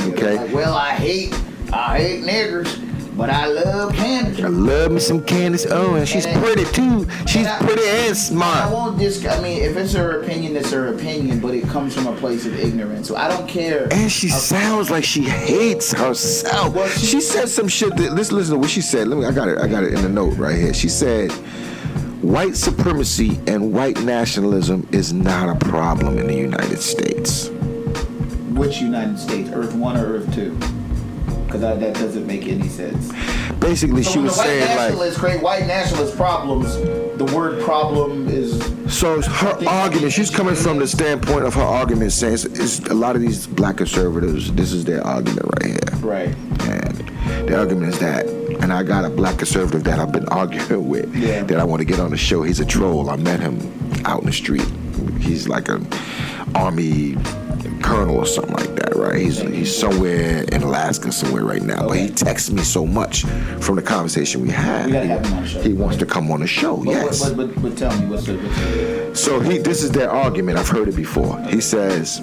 Okay. Like, well, I hate, I hate niggers, but I love Candace. I love me some Candace Owens. She's And- pretty too. She's I- pretty and smart. I won't dis. I mean, if it's her opinion, it's her opinion, but it comes from a place of ignorance. So I don't care. And she Uh, sounds like she hates herself. Well, she- she said some shit that let's listen to what she said. Let me I got it, I got it in the note right here. She said white supremacy and white nationalism is not a problem in the United States. Which United States, Earth One or Earth Two? Because that doesn't make any sense. Basically, So she was saying like, nationalists create white nationalist problems, the word problem is so her argument. She's coming from the standpoint of her argument, saying it's, it's a lot of these black conservatives. This is their argument right here. right. And the argument is that, and I got a black conservative that I've been arguing with Yeah. that I want to get on the show. He's a troll. I met him out in the street. He's like an army colonel or something like that, right? He's he's somewhere in Alaska somewhere right now. But he texts me so much from the conversation we had. We he, have him on the show. he wants to come on the show. But, yes. but, but, but tell me, what's the, what's the So he, this is their argument. I've heard it before. He says,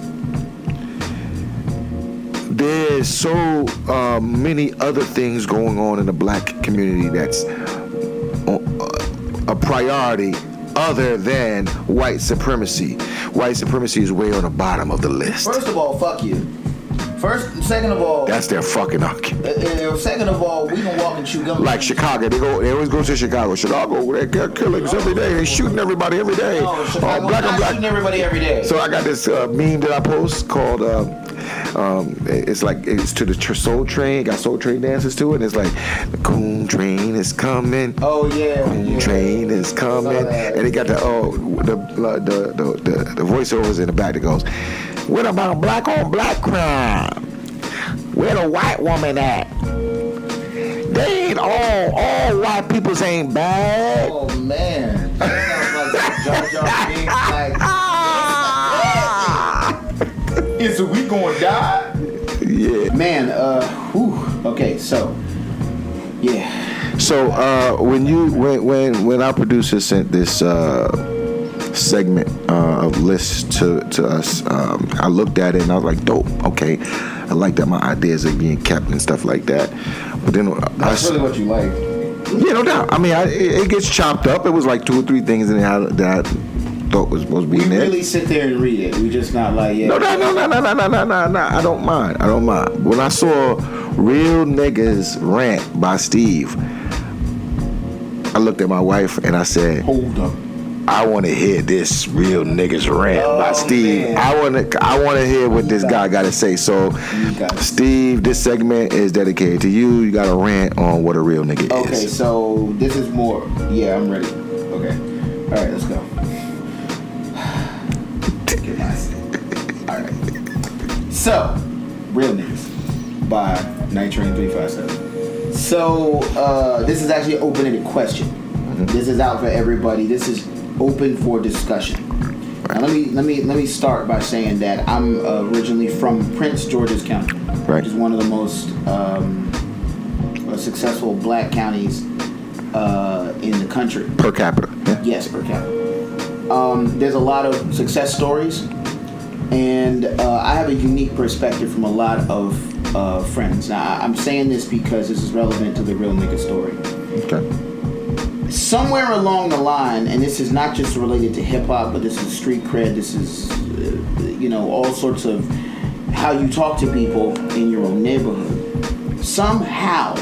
"There's so uh, many other things going on in the black community that's uh, a priority other than white supremacy. White supremacy is way on the bottom of the list. First of all, fuck you. First, second of all, That's their fucking argument." uh, uh, second of all, we can walk and chew gum. Like Chicago, they go. They always go to Chicago. Chicago, they get killings every day. They shooting everybody every day. No, Oh, Chicago, black and black. shooting everybody every day. So I got this uh, meme that I post called um, um, it's like it's to the Soul Train. Got Soul Train dances to it. And it's like the Coon Train is coming. oh yeah, Coon yeah. Train is coming, and it got the oh the the the the, the voiceovers in the back that goes, "What about black on black crime? Where the white woman at? They ain't all all white peoples ain't bad." Oh man, that sounds like Jar Jar Binks. Like, is we gonna die? Yeah. Man, uh, whew. Okay, so yeah, So uh, when you when when when our producer sent this uh, segment uh, of lists to to us, um, I looked at it and I was like, dope. Okay, I like that my ideas are being kept and stuff like that. But then I, that's really what you like. yeah, no doubt. I mean, I, it, it gets chopped up. It was like two or three things in there that I thought was supposed to be We in there. really sit there and read it. We just not like yeah. No, no, no, no, no, no, no, no, no, no. I don't mind. I don't mind. When I saw Real Niggas Rant by Steve, I looked at my wife and I said, Hold up. I want to hear this Real Niggas Rant by Oh, Steve. man. I want to I want to hear what this guy got to say. So, You got it. Steve, this segment is dedicated to you. You got a rant on what a real nigga Okay, is. Okay, so this is more. Yeah, I'm ready. Okay. All right, let's go. So, real niggas by Night Train 357. So, uh, this is actually an open-ended question. This is out for everybody. This is open for discussion. Now let me let me let me start by saying that I'm originally from Prince George's County, Right. which is one of the most um, uh, successful black counties uh, in the country. Per capita. Yeah. Yes, per capita. Um, there's a lot of success stories, and uh, I have a unique perspective from a lot of uh, friends. Now, I'm saying this because this is relevant to the real nigga story. Okay. Somewhere along the line, and this is not just related to hip hop, but this is street cred. This is, uh, you know, all sorts of how you talk to people in your own neighborhood. Somehow,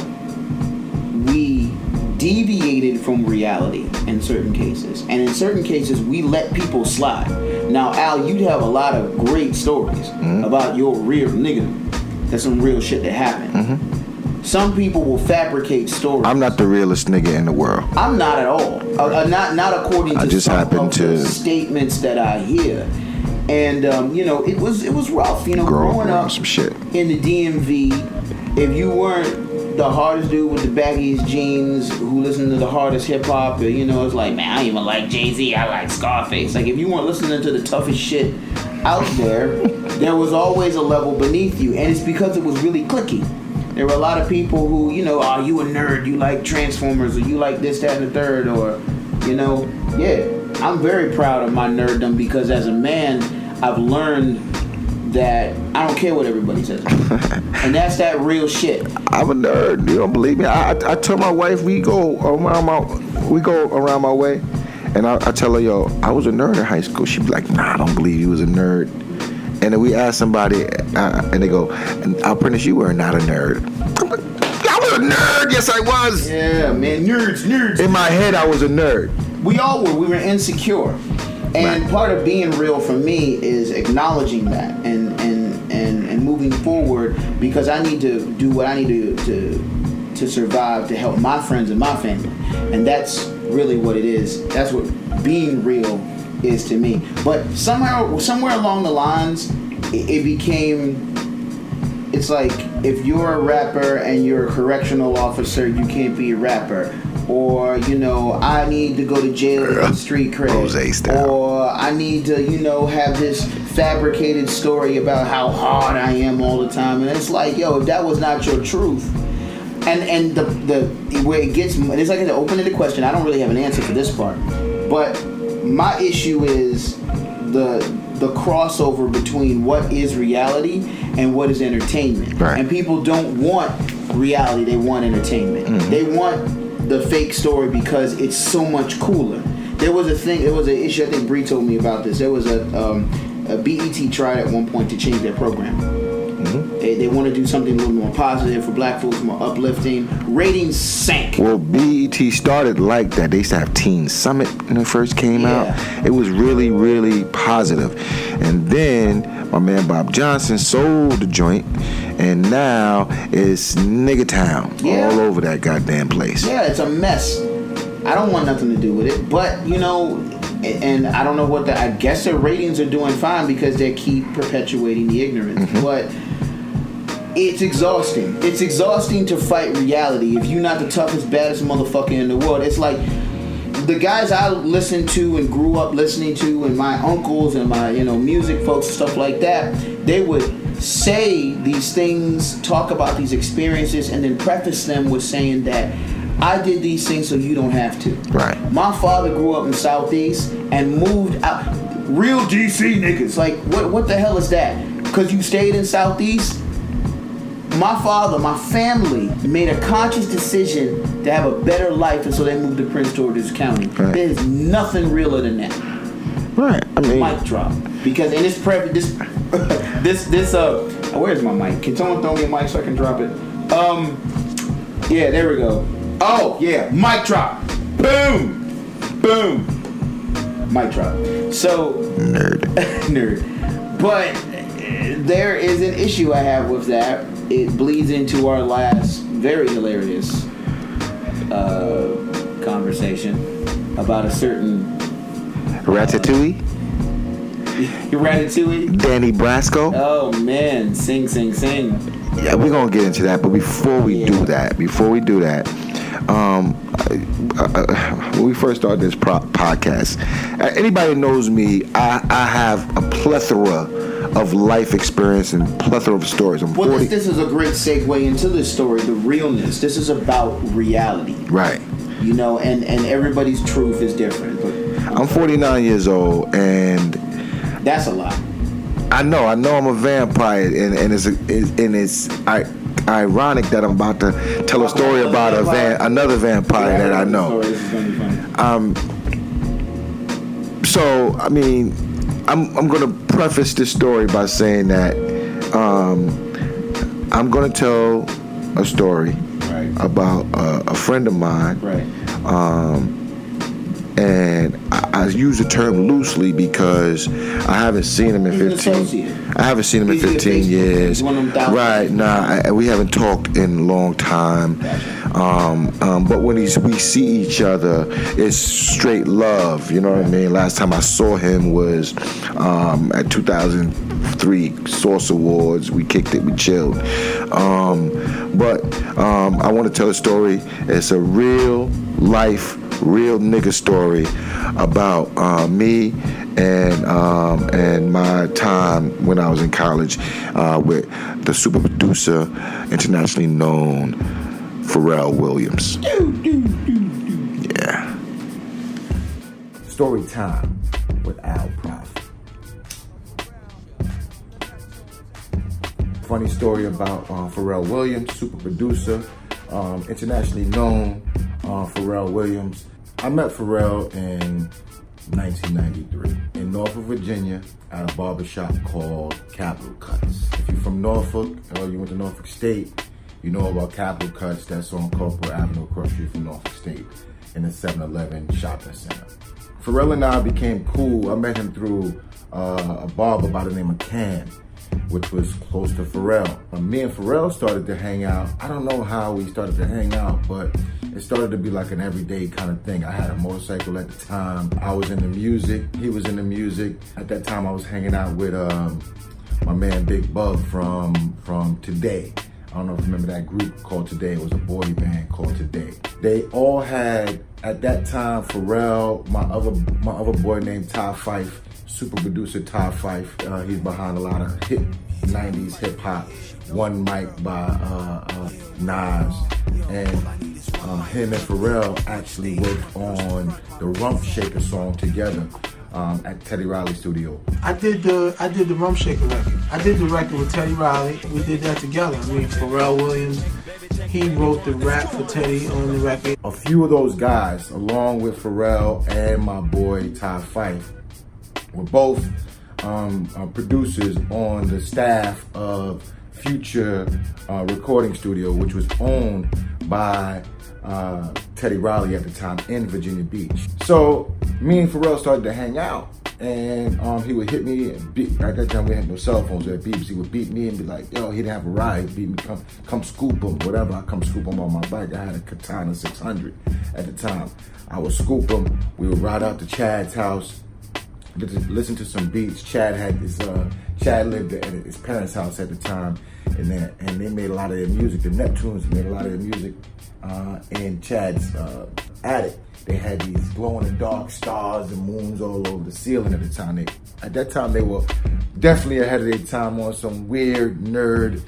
we deviated from reality in certain cases. And in certain cases, we let people slide. Now, Al, you'd have a lot of great stories about your real nigga. That's some real shit that happened. Some people will fabricate stories. I'm not the realest nigga in the world. I'm not at all. Uh, uh, not not according to I just some happen to- statements that I hear. And um, you know, it was it was rough. You know, Grow growing up some shit. in the DMV, if you weren't the hardest dude with the baggiest jeans who listened to the hardest hip hop, you know, it's like, man, I even like Jay Z. I like Scarface. Like, if you weren't listening to the toughest shit out there, there was always a level beneath you, and it's because it was really clicky. There were a lot of people who, you know, are you a nerd? You like Transformers, or you like this, that, and the third, or, you know, yeah. I'm very proud of my nerddom because as a man, I've learned that I don't care what everybody says, and that's that real shit. I'm a nerd. You don't believe me? I, I, I tell my wife we go around my we go around my way, and I, I tell her, yo, I was a nerd in high school. She be like, Nah, I don't believe you was a nerd. And then we ask somebody, uh, and they go, "I'll promise you were not a nerd." I was a nerd. Yes, I was. Yeah, man, nerds, nerds. In my head, I was a nerd. We all were. We were insecure, and Right. part of being real for me is acknowledging that and forward because I need to do what I need to to to survive to help my friends and my family, and that's really what it is. That's what being real is to me. But somehow, somewhere along the lines, it, it became it's like if you're a rapper and you're a correctional officer, you can't be a rapper. Or, you know, I need to go to jail get street cred. Or I need to, you know, have this fabricated story about how hard I am all the time. And it's like, yo, if that was not your truth. And and the the where it gets it's like an open-ended question. I don't really have an answer for this part. But my issue is the the crossover between what is reality and what is entertainment. Right. And people don't want reality, they want entertainment. Mm-hmm. They want the fake story because it's so much cooler. There was a thing, there was an issue, I think Bree told me about this. There was a, um, a BET tried at one point to change their program. Mm-hmm. They, they want to do something a little more positive for black folks, more uplifting. Ratings sank. Well, BET started like that. They used to have Teen Summit when it first came Yeah. out. It was really, really positive. And then my man Bob Johnson sold the joint, and now it's Nigga Town Yeah. all over that goddamn place. Yeah, it's a mess. I don't want nothing to do with it, but you know, and I don't know what the. I guess their ratings are doing fine because they keep perpetuating the ignorance, mm-hmm. but. It's exhausting. It's exhausting to fight reality. If you're not the toughest, baddest motherfucker in the world, it's like the guys I listened to and grew up listening to, and my uncles and my you know music folks and stuff like that, they would say these things, talk about these experiences, and then preface them with saying that I did these things so you don't have to. Right. My father grew up in Southeast and moved out. Real DC niggas. Like, what, what the hell is that? Because you stayed in Southeast? My father, my family made a conscious decision to have a better life, and so they moved to Prince George's County. Right. There's nothing realer than that. Right. I mean, Mic drop. Because in this prep, this, this, this, uh, where's my mic? Can someone throw me a mic so I can drop it? Um, yeah, there we go. Oh, yeah, mic drop. Boom, boom. Mic drop. So, nerd. nerd. But uh, there is an issue I have with that. It bleeds into our last very hilarious uh, conversation about a certain Ratatouille. Ratatouille. Donnie Brasco. Oh man, sing, sing, sing. Yeah, we're gonna get into that, but before we Yeah. do that, before we do that, um, when we first started this pro- podcast, anybody knows me, I, I have a plethora of life experience and plethora of stories. I'm Well, 40. this, this is a great segue into this story, the realness. This is about reality, right. you know, and and everybody's truth is different, but I'm 49 years old, and that's a lot. I know, I know I'm a vampire, and, and it's, it's and it's I, ironic that I'm about to tell a story about a van, another vampire that I know. This is gonna be funny. So, I mean, I'm I'm gonna preface this story by saying that um, I'm gonna tell a story Right. about a, a friend of mine, Right. and I, I use the term loosely because I haven't seen him in He's an 15. I haven't seen him in 15 years. He's one of them thousand Right? Nah, I, we haven't talked in a long time. Um, um, but when he's, we see each other, it's straight love. You know what I mean? Last time I saw him was um, at 2003 Source Awards. We kicked it, we chilled. Um, but um, I want to tell a story. It's a real life, real nigga story about uh, me and um, and my time when I was in college uh, with the super producer, internationally known Pharrell Williams. Yeah. Story time with Al Prof. Funny story about uh, Pharrell Williams, super producer, um, internationally known uh, Pharrell Williams. I met Pharrell in 1993 in Norfolk, Virginia, at a barbershop called Capital Cuts. If you're from Norfolk or you went to Norfolk State, you know about Capital Cuts. That's on Corprew Avenue across street from Norfolk State in the 7-Eleven shopping center. Pharrell and I became cool. I met him through uh, a barber by the name of Cam, which was close to Pharrell. Me and Pharrell started to hang out, I don't know how we started to hang out, but it started to be like an everyday kind of thing. I had a motorcycle at the time. I was into music. He was into music. At that time, I was hanging out with um, my man Big Bug from from Today. I don't know if you remember that group called Today. It was a boy band called Today. They all had at that time Pharrell, my other my other boy named Ty Fife, super producer Ty Fife. Uh, he's behind a lot of hip '90s hip hop. One mic by uh, uh, Nas, and uh, him and Pharrell actually worked on the Rump Shaker song together um, at Teddy Riley Studio. I did the I did the Rump Shaker record. I did the record with Teddy Riley. We did that together. I mean, Pharrell Williams, he wrote the rap for Teddy on the record. a few of those guys, along with Pharrell and my boy Ty Fife, were both um, uh, producers on the staff of Future uh, Recording Studio, which was owned by uh, Teddy Riley at the time in Virginia Beach. So me and Pharrell started to hang out. And um, he would hit me. And beat, at that time, we had no cell phones at Beeps. He would beat me and be like, "Yo, he didn't have a ride. He'd beat me, come, come scoop him, whatever. I come scoop him on my bike. I had a Katana 600 at the time. I would scoop him. We would ride out to Chad's house, listen to some beats. Chad had his uh, Chad lived at his parents' house at the time, and then and they made a lot of their music. The Neptunes made a lot of their music uh, in Chad's uh, attic. They had these glow in the dark stars and moons all over the ceiling at the time. They, at that time, they were definitely ahead of their time on some weird nerd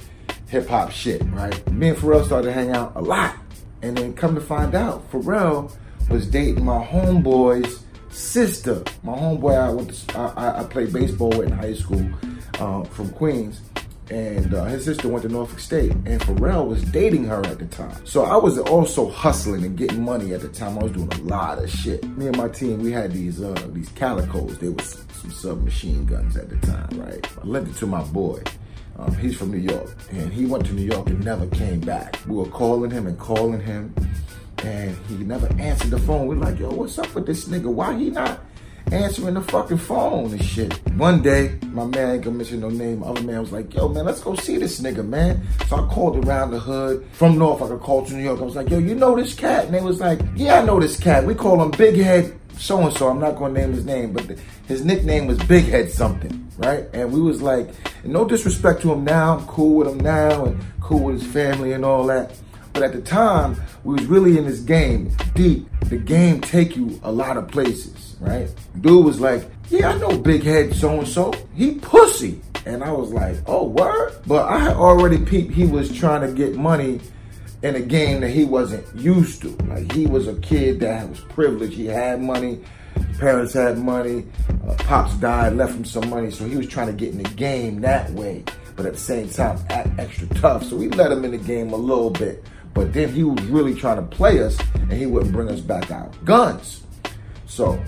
hip hop shit, right? Me and Pharrell started to hang out a lot, and then come to find out, Pharrell was dating my homeboy's sister. My homeboy I went to, I- I played baseball with in high school uh, from Queens. And uh, his sister went to Norfolk State, and Pharrell was dating her at the time. So I was also hustling and getting money at the time. I was doing a lot of shit. Me and my team, we had these uh, these calicos. They were some, submachine guns at the time, right? I lent it to my boy. Um, he's from New York, and he went to New York and never came back. We were calling him and calling him, and he never answered the phone. We're like, yo, what's up with this nigga? Why he not answering the fucking phone and shit? One day, my man, ain't gonna mention no name, other man was like, yo, man, let's go see this nigga, man. So I called around the hood from Norfolk. I called to New York. I was like, yo, you know this cat? And they was like, yeah, I know this cat. We call him Big Head so and so. I'm not gonna name his name, but the, his nickname was Big Head something, right? And we was like, no disrespect to him now. I'm cool with him now and cool with his family and all that. But at the time, we was really in this game deep. The game take you a lot of places, right? Dude was like, yeah, I know big head so and so. He pussy. And I was like, oh, word? But I already peeped he was trying to get money in a game that he wasn't used to. Like he was a kid that was privileged. He had money. Parents had money. Uh, Pops died, left him some money. So he was trying to get in the game that way. But at the same time, act extra tough. So we let him in the game a little bit. But then he was really trying to play us and he wouldn't bring us back out. Guns. So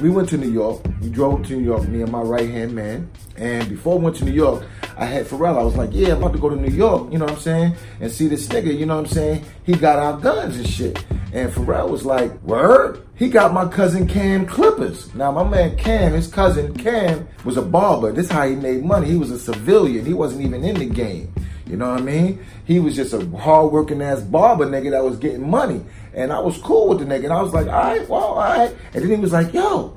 we went to New York. We drove to New York, me and my right hand man. And before we went to New York, I had Pharrell. I was like, yeah, I'm about to go to New York, you know what I'm saying? And see this nigga, you know what I'm saying? He got our guns and shit. And Pharrell was like, word? He got my cousin Cam Clippers. Now, my man Cam, his cousin Cam, was a barber. This is how he made money. He was a civilian. He wasn't even in the game. You know what I mean? He was just a hard-working ass barber nigga that was getting money. And I was cool with the nigga. And I was like, all right, well, all right. And then he was like, yo,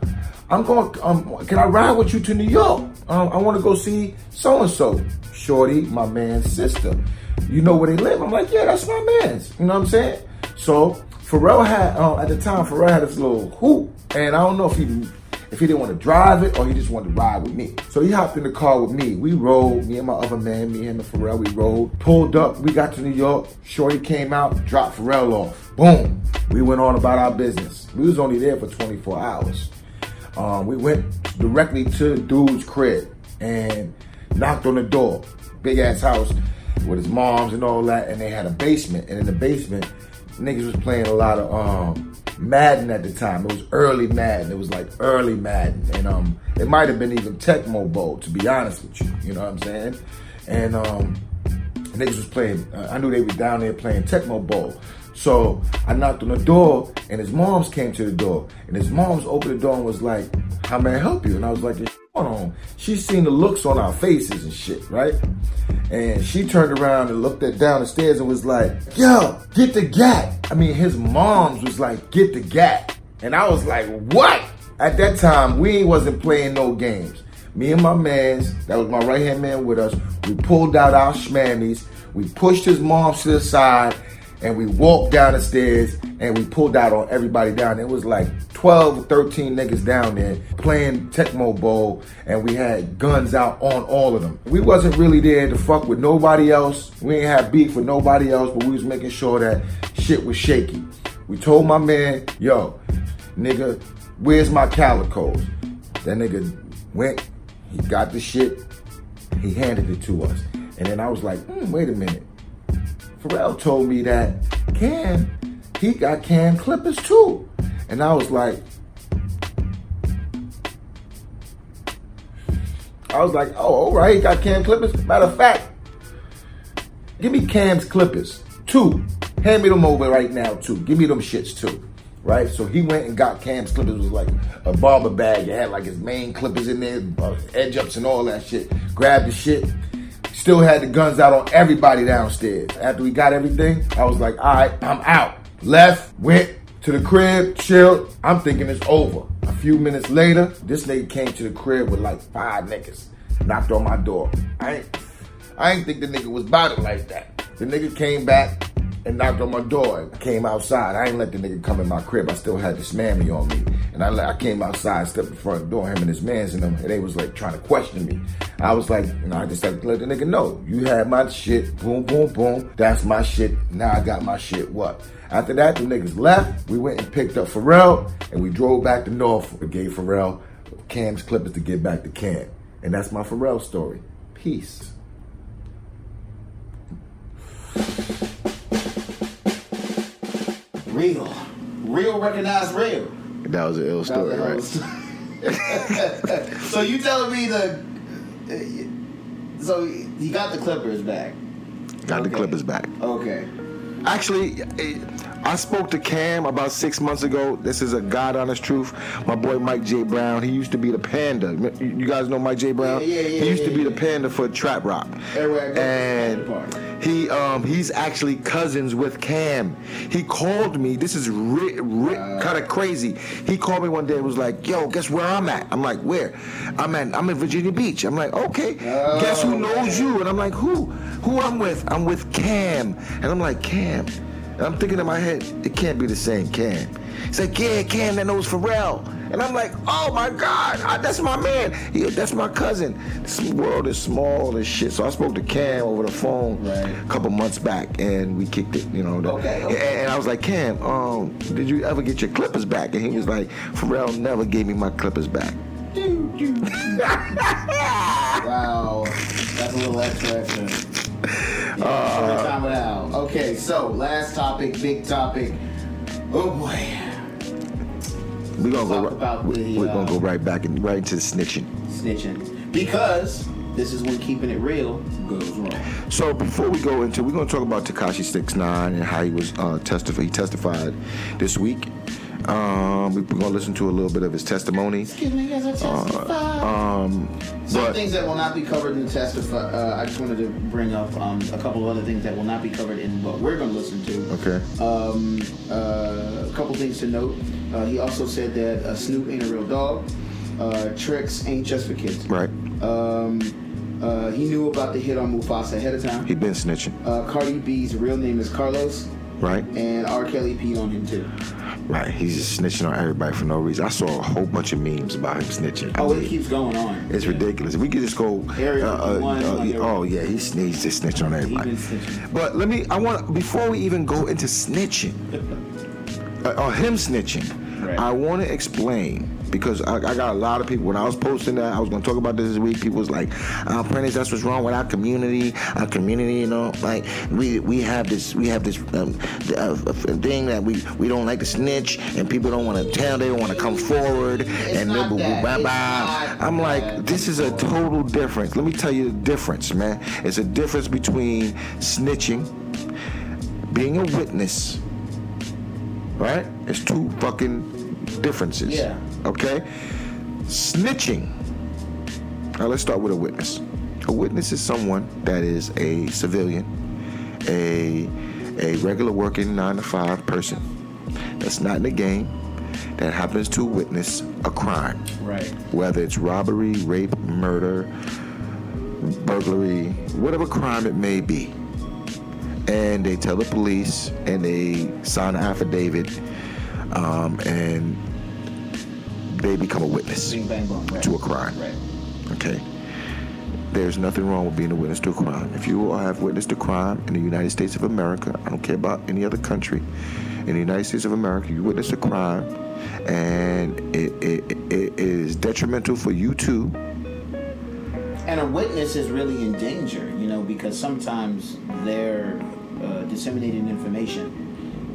I'm going, um, can I ride with you to New York? Um, I want to go see so-and-so. Shorty, my man's sister. You know where they live? I'm like, yeah, that's my man's. You know what I'm saying? So Pharrell had, uh, at the time, Pharrell had this little hoop. And I don't know if he if he didn't want to drive it or he just wanted to ride with me. So he hopped in the car with me. We rode, me and my other man, me and the Pharrell, we rode, pulled up, we got to New York, Shorty came out, dropped Pharrell off. Boom. We went on about our business. We was only there for 24 hours. Um, we went directly to dude's crib and knocked on the door. Big ass house with his moms and all that, and they had a basement. And in the basement, niggas was playing a lot of um, Madden at the time. It was early Madden. It was like early Madden, and um, it might have been even Tecmo Bowl. To be honest with you, you know what I'm saying? And um, niggas was playing. Uh, I knew they were down there playing Tecmo Bowl. So I knocked on the door, and his moms came to the door, and his moms opened the door and was like, "How may I help you?" And I was like, "What's going on?" She seen the looks on our faces and shit, right? And she turned around and looked at down the stairs and was like, "Yo, get the gat." I mean, his moms was like, "Get the gat," and I was like, "What?" At that time, we wasn't playing no games. Me and my mans, that was my right hand man with us, we pulled out our schmammies, we pushed his moms to the side, and we walked down the stairs and we pulled out on everybody down. It was like 12, 13 niggas down there playing Tecmo Bowl and we had guns out on all of them. We wasn't really there to fuck with nobody else. We ain't have beef with nobody else, but we was making sure that shit was shaky. We told my man, yo, nigga, where's my calicos? That nigga went, he got the shit, he handed it to us. And then I was like, hmm, wait a minute. Pharrell told me that Cam, he got Cam Clippers too. And I was like, I was like, oh, all right, he got Cam Clippers. Matter of fact, give me Cam's Clippers, too. Hand me them over right now, too. Give me them shits, too. Right? So he went and got Cam's Clippers. It was like a barber bag. It had like his main clippers in there, uh, edge ups and all that shit. Grabbed the shit. Still had the guns out on everybody downstairs. After we got everything, I was like, all right, I'm out. Left, went to the crib, chilled. I'm thinking it's over. A few minutes later, this nigga came to the crib with like five niggas. Knocked on my door. I ain't, I ain't think the nigga was about it like that. The nigga came back and knocked on my door. I came outside. I ain't let the nigga come in my crib. I still had this mammy on me. And I, I came outside, stepped in front of the door, him and his mans in them, and they was like trying to question me. I was like, you know, I just to let the nigga know. You had my shit, boom, boom, boom. That's my shit. Now I got my shit. What? After that, the niggas left. We went and picked up Pharrell, and we drove back to Norfolk. We gave Pharrell Cam's Clippers to get back to Cam. And that's my Pharrell story. Peace. Real. Real recognized real. That was an ill story, right? was- so you telling me the so he got the Clippers back. Got the Clippers back. Okay. Actually, I spoke to Cam about six months ago. This is a God honest truth. My boy Mike J. Brown, he used to be the panda. You guys know Mike J. Brown? Yeah, yeah, yeah, He used to yeah, be the panda for Trap Rock. Everywhere I go, And he um he's actually cousins with Cam. He called me. This is ri- ri- kind of crazy. He called me one day and was like, "Yo, guess where I'm at?" I'm like, "Where?" I'm at I'm in Virginia Beach. I'm like, "Okay." guess who knows you? And I'm like, "Who? Who I'm with?" I'm with Cam. And I'm like, "Cam." And I'm thinking in my head, it can't be the same Cam. He's like, yeah, Cam that knows Pharrell. And I'm like, oh my God, I, that's my man. He, that's my cousin. This world is small as shit. So I spoke to Cam over the phone Right. a couple months back, and we kicked it. You know. the- Okay, okay. And, and I was like, Cam, um, did you ever get your clippers back? And he was like, Pharrell never gave me my clippers back. Wow, that's a little extra extra. Uh, time it out. Okay, so last topic, big topic. Oh boy, We're gonna go. Right, the, we're gonna uh, go right back and right into the snitching. snitching. Because this is when keeping it real goes wrong. So before we go into, we're gonna talk about Tekashi Six Nine and how he was uh, testify. He testified this week. Um, we- we're gonna listen to a little bit of his testimony. Excuse me, as I testify. Um, Some but things that will not be covered in the testify. Uh, I just wanted to bring up um, a couple of other things that will not be covered in what we're going to listen to. okay, Um, uh, a couple things to note. Uh, he also said that uh, Snoop ain't a real dog. Uh, tricks ain't just for kids. right. Um, uh, he knew about the hit on Mufasa ahead of time. He been snitching, Uh, Cardi B's real name is Carlos, right? and R. Kelly peed on him too. Right. He's just snitching on everybody for no reason. I saw a whole bunch of memes about him snitching. I Oh, it keeps going on. It's ridiculous. We could just go. Area uh, uh, 51, uh, like oh yeah, he sneezed. Just snitch on everybody. snitching. But let me. I want before we even go into snitching, uh, or him snitching. Right. I want to explain because I, I got a lot of people. When I was posting that, I was going to talk about this this week. People was like, uh, "Prentice, that's what's wrong with our community. Our community, you know, like we we have this we have this um, uh, thing that we we don't like to snitch, and people don't want to tell. They don't want to come forward, and not blah, blah, It's blah. I'm like, this is a total difference. Let me tell you the difference, man. It's a difference between snitching, being a witness, right? It's two fucking differences. Yeah. Okay? Snitching. Now let's start with a witness. A witness is someone that is a civilian, a a regular working nine to five person that's not in the game, that happens to witness a crime Right. whether it's robbery, rape, murder, burglary, whatever crime it may be. And they tell the police and they sign an affidavit um, and they become a witness to a crime. Okay. There's nothing wrong with being a witness to a crime. If you have witnessed a crime in the United States of America, I don't care about any other country, in the United States of America, you witnessed a crime and it, it, it is detrimental for you too. And a witness is really in danger, you know, because sometimes they're uh, disseminating information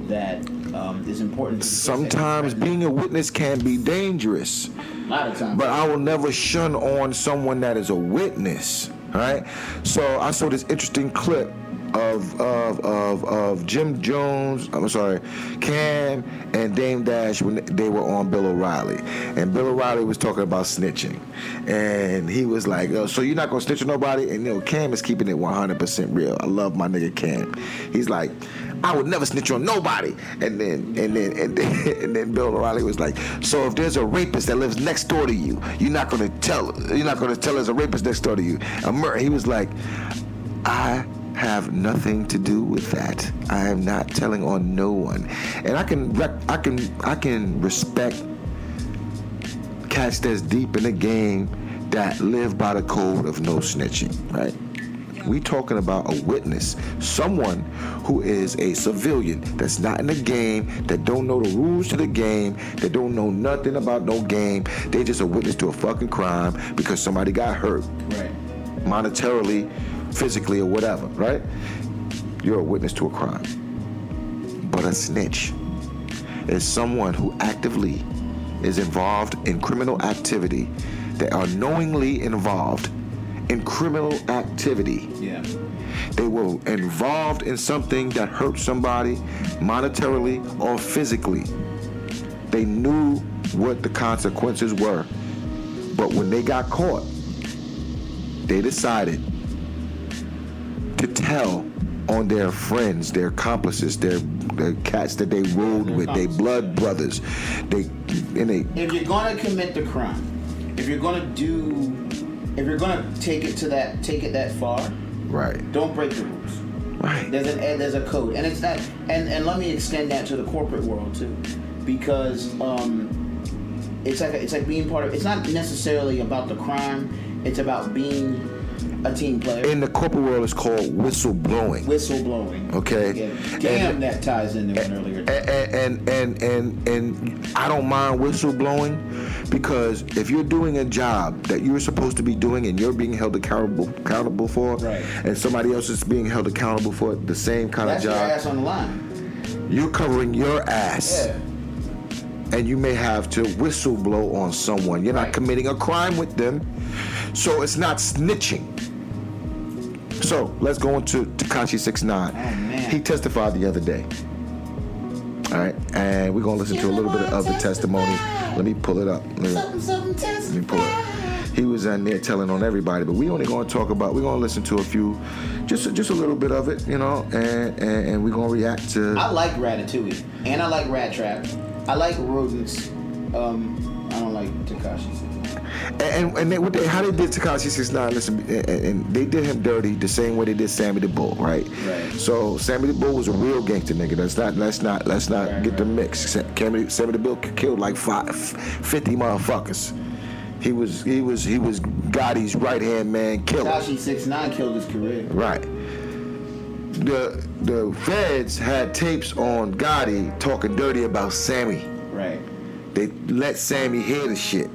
that um, is important. to the case that Sometimes being a witness can be dangerous. a lot of times. But I will never shun on someone that is a witness. Right? So I saw this interesting clip of of of, of Jim Jones, I'm sorry, Cam and Dame Dash when they were on Bill O'Reilly. And Bill O'Reilly was talking about snitching. And he was like, oh, so you're not gonna snitch on nobody? And you know, Cam is keeping it 100% real. I love my nigga Cam. He's like, I would never snitch on nobody. And then and then and then, and then Bill O'Reilly was like, so if there's a rapist that lives next door to you, you're not gonna tell you're not gonna tell there's a rapist next door to you. A mur- he was like, I have nothing to do with that. I am not telling on no one. And I can rec- I can I can respect cats that's deep in the game that live by the code of no snitching, right? We talking about a witness, someone who is a civilian that's not in the game, that don't know the rules to the game, that don't know nothing about no game. They just a witness to a fucking crime because somebody got hurt right. monetarily, physically, or whatever, right? You're a witness to a crime. But a snitch is someone who actively is involved in criminal activity. They are knowingly involved in criminal activity. Yeah. They were involved in something that hurt somebody monetarily or physically. They knew what the consequences were. But when they got caught, they decided to tell on their friends, their accomplices, their, their cats that they rode with, their blood brothers. They and they If you're gonna commit the crime, if you're gonna do, if you're gonna take it to that, take it that far, right. don't break the rules. Right. There's an there's a code, and it's not. And and let me extend that to the corporate world too, because um, it's like it's like being part of. It's not necessarily about the crime. It's about being a team player. In the corporate world, it's called whistleblowing. Whistleblowing. Okay. Yeah. Damn, And- that ties into an earlier. and and and and and I don't mind whistleblowing because if you're doing a job that you're supposed to be doing and you're being held accountable accountable for, Right. and somebody else is being held accountable for the same kind That's of your job, ass on the line. you're covering your ass, Yeah. and you may have to whistleblow on someone. You're not committing a crime with them, so it's not snitching. So let's go into Tekashi Six Nine. Oh. He testified the other day. All right, and we're gonna listen to a little bit of the testimony. Let me pull it up. Let me, let me pull it. He was in there telling on everybody, but we only gonna talk about. We're gonna listen to a few, just just a little bit of it, you know, and and, and we're gonna react to. I like Ratatouille, and I like Rat Trap. I like rodents. Um, I don't like Tekashi. And and they, what they, how they did Tekashi Six Nine, listen, and, and they did him dirty the same way they did Sammy the Bull, right? Right. So Sammy the Bull was a real gangster nigga. Let's not let's not let's not Right, get the mix. Sammy, Sammy the Bull killed like five, 50 motherfuckers. He was he was he was Gotti's right hand man killer. Tekashi Six Nine killed his career. Right. The the feds had tapes on Gotti talking dirty about Sammy. Right. They let Sammy hear the shit.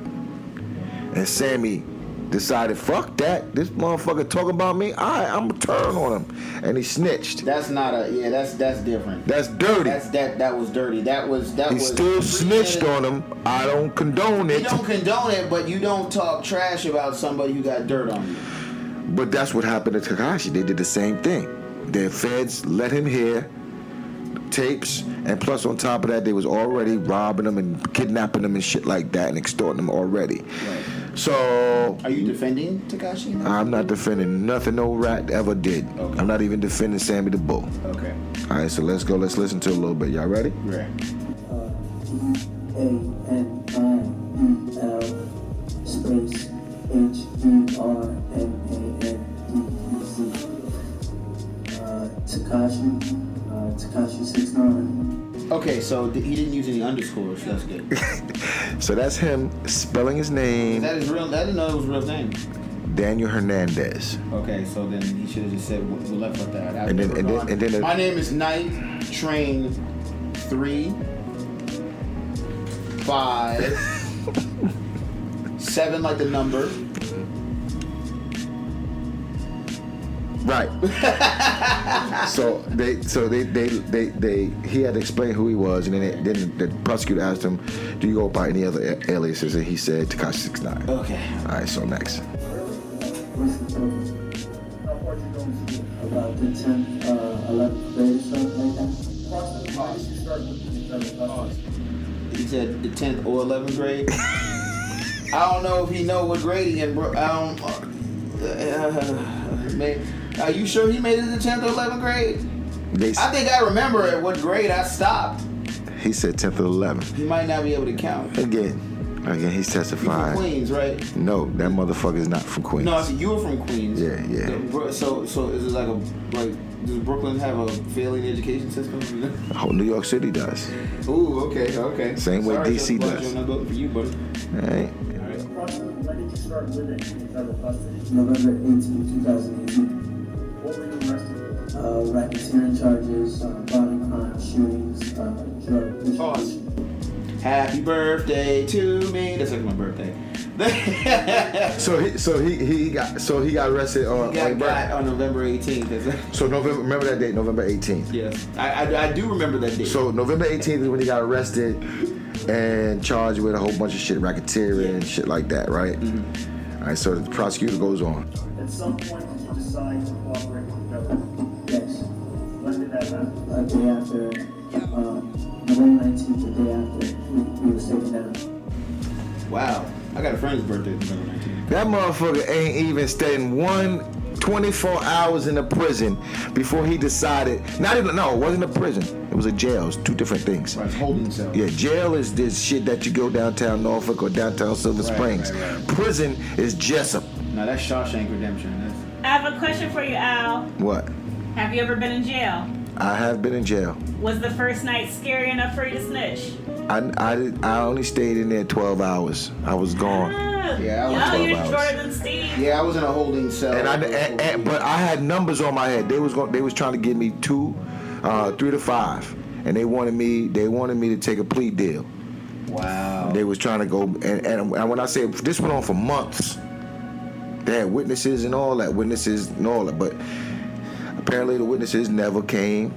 And Sammy decided, fuck that. This motherfucker talking about me. Alright, I'm gonna turn on him. And he snitched. That's not a yeah. That's that's different. That's dirty. That's that that was dirty. That was that he was. still snitched on him. I don't condone it. You don't condone it, but you don't talk trash about somebody who got dirt on you. But that's what happened to Tekashi. They did the same thing. The feds let him hear tapes, and plus on top of that, they was already robbing him and kidnapping him and shit like that and extorting him already. Right. So Are you defending Tekashi? I'm not defending nothing no rat ever did. Okay. I'm not even defending Sammy the Bull. Okay. All right, so let's go. Let's listen to a little bit. Y'all ready? Right. A N I E L space H E R N A N D E Z. Uh, Tekashi, uh, Tekashi six nine. Okay, so th- he didn't use any underscores. That's good. So that's him spelling his name, that his real? I didn't know it was real name. Daniel Hernandez. Okay, so then he should have just said we left with that. And then- and then- and then my name is Night Train Three Five Seven, like the number. Right. so they, so they, they, they, they, he had to explain who he was, and then, it, then the prosecutor asked him, "Do you go by any other aliases?" And he said, "Tekashi 69 All Okay. All right. so next. What's the total? About the tenth, uh, eleventh grade or something like that. He said the tenth or eleventh grade. I don't know if he know what grade he in, bro. I don't. Uh, man, are you sure he made it to tenth or eleventh grade? They, I think I remember at what grade I stopped. he said 10th or 11th. He might not be able to count. Again, again, he's You from testifying. Queens, right? No, that motherfucker is not from Queens. No, I said you were from Queens. Yeah, yeah. So, bro- So, so is it like a like? Does Brooklyn have a failing education system? Whole oh, New York City does. Ooh, okay, okay. Same way DC Judge Blanchard, does. I'm not voting for you, buddy. All right. When did you start living in federal custody? November 18, 2018. Uh, racketeering charges, uh, violent crime, shootings, uh, drug Pause. distribution. Happy birthday to me. That's like my birthday. So he, so he, he got, so he got arrested on, got on got on November 18th. So November, remember that date, November 18th. yes, I, I, I do remember that date. So November 18th is when he got arrested and charged with a whole bunch of shit, racketeering and shit like that, right? All right. So the prosecutor goes on. At some point, did you decide to cooperate with the government? Yes. When did that happen? A day after, um, November 19th, the day after we, we were taken down. wow, I got a friend's birthday November 19th. That motherfucker ain't even staying one 24 hours in a prison before he decided. Not even no, it wasn't a prison. It was a jail. It's two different things. Right, holding himself. Yeah, jail is this shit that you go downtown Norfolk or downtown Silver Right, Springs. right, right. Prison is Jessup. Now that's Shawshank Redemption. That's, I have a question for you, Al. What? Have you ever been in jail? I have been in jail. Was the first night scary enough for you to snitch? I, I, did, I only stayed in there 12 hours. I was gone. Ah, Yeah, I was Yo, 12 you're hours. shorter than Steve. Yeah, I was in a holding cell. And I, and, and, but I had numbers on my head. They was going, they was trying to give me two, uh, three to five, and they wanted me, they wanted me to take a plea deal. wow. They was trying to go, and, and, and when I say this went on for months, they had witnesses and all that, witnesses and all that, but apparently the witnesses never came.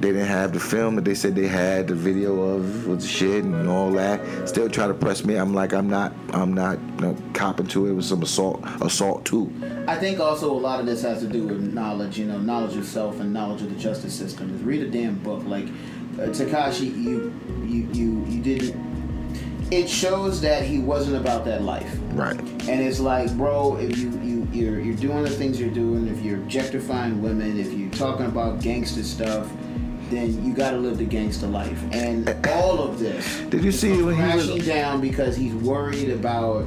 They didn't have the film that they said they had, the video of the shit and all that. Still try to press me. I'm like, I'm not, I'm not you know, copping to it. It was some assault, assault too. I think also a lot of this has to do with knowledge, you know, knowledge of self and knowledge of the justice system. Is read a damn book. Like uh, Tekashi, you, you, you, you didn't. It shows that he wasn't about that life. Right. And it's like, bro, if you, you you're you're doing the things you're doing, if you're objectifying women, if you're talking about gangster stuff, then you got to live the gangster life. And all of this Did you see when he was- down because he's worried about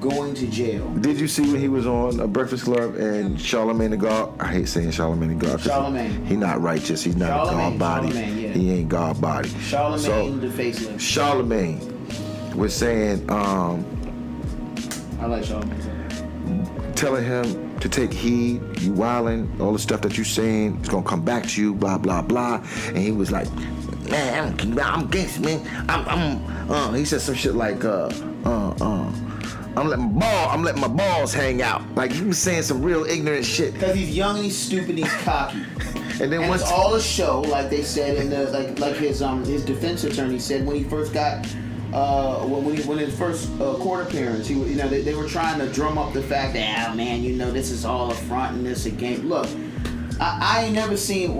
going to jail. Did you see when he was on a Breakfast Club and Charlemagne the God? I hate saying Charlemagne the God. Charlemagne. He, he not righteous. He's not Charlemagne, a God body. Yeah. He ain't God body. Charlemagne So the facelift. Charlemagne was saying, um, I like Charlemagne. telling him to take heed. You wildin', all the stuff that you saying is gonna come back to you. Blah blah blah. And he was like, man, I'm I'm gangster, man. I'm I'm. Uh, he said some shit like, uh, uh, uh. I'm letting my ball. I'm letting my balls hang out. Like he was saying some real ignorant shit. Because he's young and he's stupid and he's cocky. And then And once it's all a show, like they said in the like like his um his defense attorney said when he first got uh when when, he, when his first uh, court appearance, he was- you know they, they were trying to drum up the fact that oh man you know this is all a front and this a game. Look, I, I ain't never seen.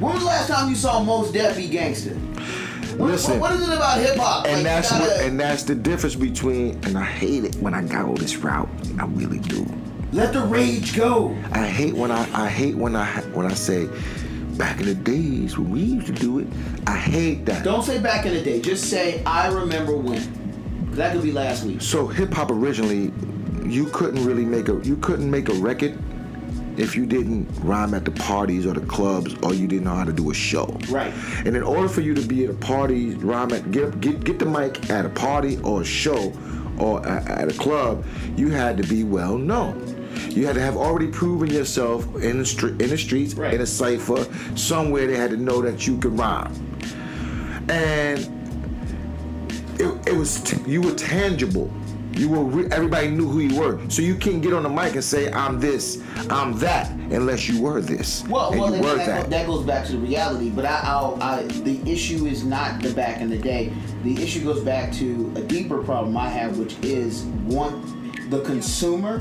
When was the last time you saw Mos Def be gangster? What, Listen. what, what is it about hip hop? and Like, that's you what gotta- and that's the difference between and I hate it when I go this route. I really do. let the rage go. I hate when I I hate when I when I say back in the days when we used to do it. I hate that. Don't say back in the day. Just say I remember when. That could be last week. So hip hop originally, you couldn't really make a you couldn't make a record if you didn't rhyme at the parties or the clubs or you didn't know how to do a show. Right. And in order for you to be at a party, rhyme at get get get the mic at a party or a show or at a club, you had to be well known. You had to have already proven yourself in the street, in the streets, Right. in a cipher, somewhere they had to know that you could rhyme. And it, it was t- you were tangible. You were re- everybody knew who you were. So you can't get on the mic and say I'm this, I'm that, unless you were this. Well, and well, you that, were that, that goes back to the reality. But I, I'll, I, the issue is not the back in the day. The issue goes back to a deeper problem I have, which is one, the consumer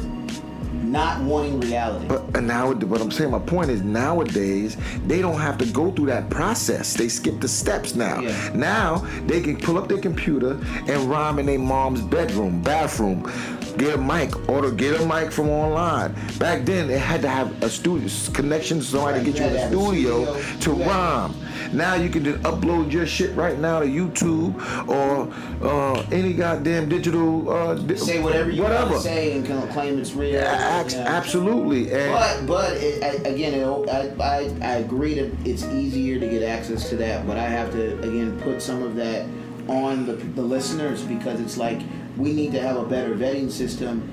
not wanting reality. But and now, what I'm saying, my point is nowadays they don't have to go through that process. They skip the steps now. Yeah. Now they can pull up their computer and rhyme in their mom's bedroom, bathroom, get a mic, or to get a mic from online. Back then, they had to have a studio connection, to somebody Right, to get you in the studio, studio. to had- rhyme. Now you can just upload your shit right now to YouTube or uh, any goddamn digital. Uh, di- say whatever you whatever. want to say and claim it's real. Ax- you know. Absolutely. And But but it, I, again, it, I, I I agree that it's easier to get access to that, but I have to again put some of that on the, the listeners because it's like we need to have a better vetting system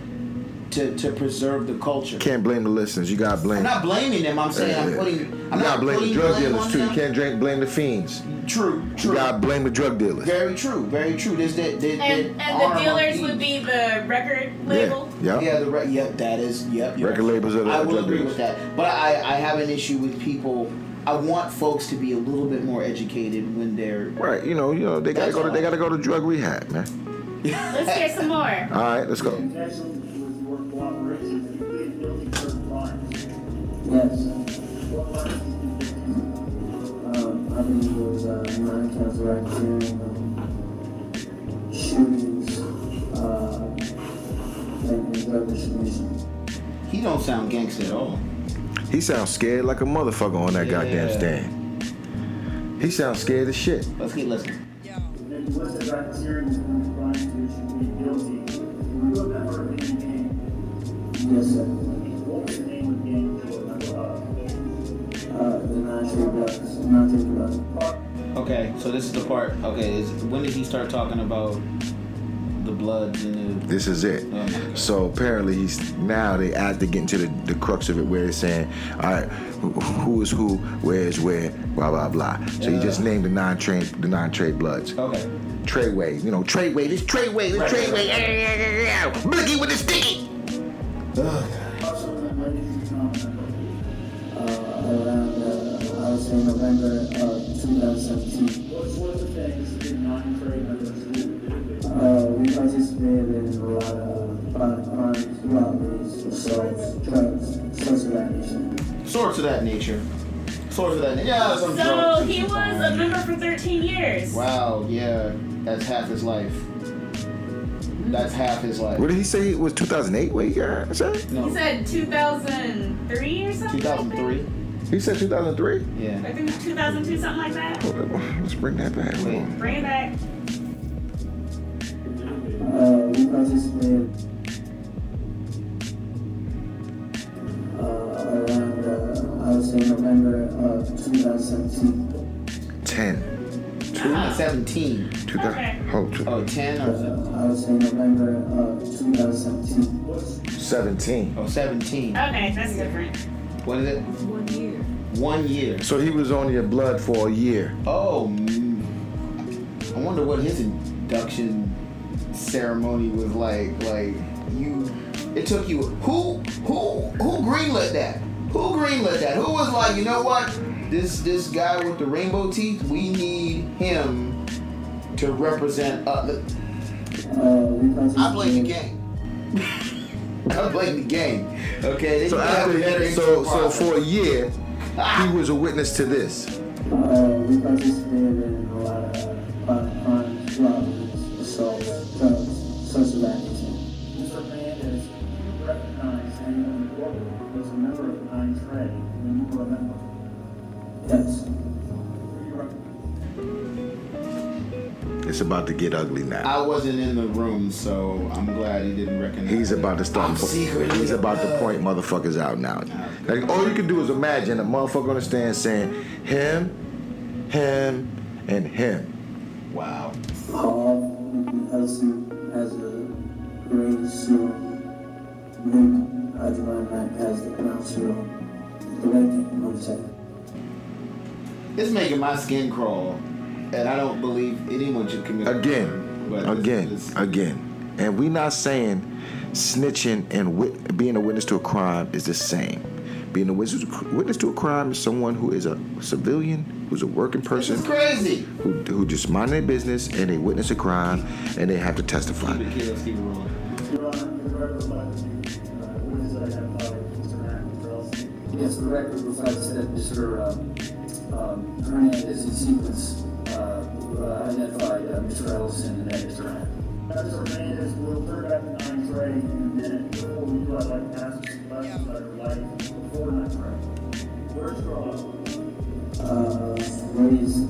to, to preserve the culture. can't blame the listeners. You gotta blame. I'm not blaming them. I'm saying I'm Yeah. putting. you I'm gotta not blame the drug blame dealers on too. You can't drink, blame the fiends. True, True. You gotta blame the drug dealers. Very true, very true. There's that. that, And, that and the dealers would be the record label. Yeah. Yeah, the re- yep, that is yep. Record right. labels are the I will drug agree dealers. with that, but I I have an issue with people. I want folks to be a little bit more educated when they're. Right. You know. You know. They gotta go. To, they gotta go to drug rehab, man. Let's hear some more. All right. Let's go. connection with your cooperation and you plead guilty to certain crimes. Yes. What crimes did you commit? Um, I believe it was uh, nine counts of racketeering, um, shootings, uh, and, and drug distribution. He don't sound gangster at all. He sounds scared like a motherfucker on that goddamn stand. He sounds scared as shit. Let's keep listening. Then guilty. Yes, Okay, so this is the part. Okay, is when did he start talking about the bloods and the? This is it. Oh. So apparently he's now they add to get into the, the crux of it where it's saying, all right, who, who is who, where is where, blah blah blah. So he just named the Nine Trey the Nine Trey bloods. Okay. Treyway, you know, Treyway, this Treyway, this Right, right, Treyway, yeah, yeah, yeah, yeah. Boogie with the sticky. Also, when did you become a member? Uh, around, uh, I would say November of 2017. What sorts of the things did Nine Trey participated in a lot of violent crimes, robberies, assaults, drugs, such of that nature. Sorts of that nature. Sorts of that nature. Yeah, some So drugs, he was a member for 13 years. Wow. Yeah, that's half his life. That's half his life. What did he say? It was 2008. What he got? Say? No. He said 2003 or something. 2003. He said 2003. Yeah. I think it was 2002, something like that. Hold on, Let's bring that back. Wait. Bring it back. We participated uh, around, uh, I would say November of 2017. 10. Ah, 17. 2000. Okay. Hold. two- Oh, 10 or 17? Uh, I would say November of 2017. 17. Oh, 17. Okay, that's different. What is it? One year. One year. So he was on your blood for a year. Oh, mm. I wonder what his induction ceremony was like. Like you, it took you. Who, who, who greenlit that? Who greenlit that? Who was like, you know what? This this guy with the rainbow teeth, we need him to represent. Uh, the, Uh. I blame the game. I blame the game. Okay. So need to have a better after, so so for a year, he was a witness to this. Uh, we participated in a lot of violent crimes, robberies, assaults, drugs, such of that nature. Mr. Hernandez, you recognize anyone in the courtroom was a member of the Nine Trey when you were a member? Yes. Who you recognize? It's about to get ugly now. I wasn't in the room, so I'm glad he didn't recognize. He's about to start. I'm He's about to point motherfuckers out now. Like all you can do is imagine a motherfucker on the stand saying him, him, and him. Wow. Paul Elsie has a grade zero. Luke Adrian has the ground zero. The red thing, I'm gonna. It's making my skin crawl, and I don't believe anyone should commit Again, crime, but this again, is- again. And we're not saying snitching and wit- being a witness to a crime is the same. Being a witness witness to a crime is someone who is a civilian, who's a working This person, is crazy. who, who just mind their business and they witness a crime and they have to testify. Keep it, kid, let's keep it rolling. Your Honor, for the record, reflects you, witness identified Mr. Hernandez, or else Yes, the record reflects that Mr. um, um, Hernandez in sequence uh, uh, identified uh, Mr. Ellison and then Mr. Hernandez. Mr. Hernandez will turn back to Nine Trey in a minute. Before we do, I'd like to questions about your life before Nine Trey. Where's your home? Uh, raised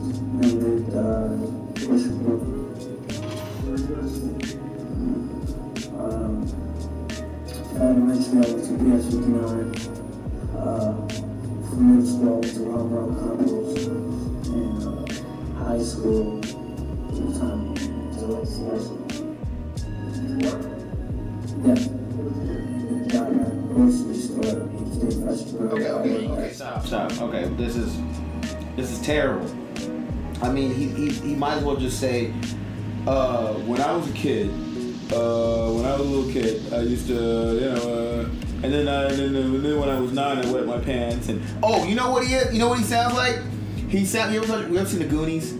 might as well just say, uh, when I was a kid, uh, when I was a little kid, I used to, you know, uh, and then I, then, and then when I was nine, I wet my pants. And oh, you know what he is? You know what he sounds like? He sound. You ever, you ever seen the Goonies?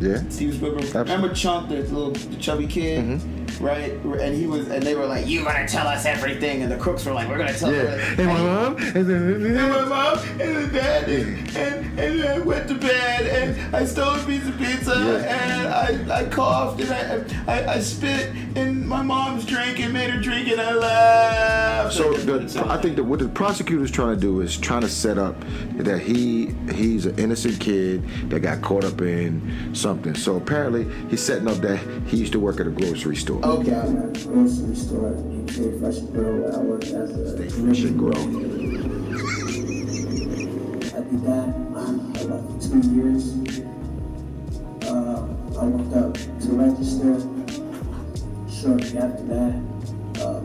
Yeah. Steven Spielberg. Absolutely. Remember Chunk, the little the chubby kid, Mm-hmm. Right? And he was, and they were like, "You're gonna tell us everything," and the crooks were like, "We're gonna tell you." Yeah. And my mom. And then, my mom and the dad and, and, and I went to bed and I stole a piece of pizza Yeah. and I, I coughed and I, I I spit in my mom's drink and made her drink and I laughed. So That's what it the, I think that what the prosecutor's trying to do is trying to set up that he he's an innocent kid that got caught up in something. So apparently he's setting up that he used to work at a grocery store. Got a grocery store, each day fresh bread. I worked as a Stay fresh and grow. I did that about two years. Uh, I went up to register. Shortly after that, uh,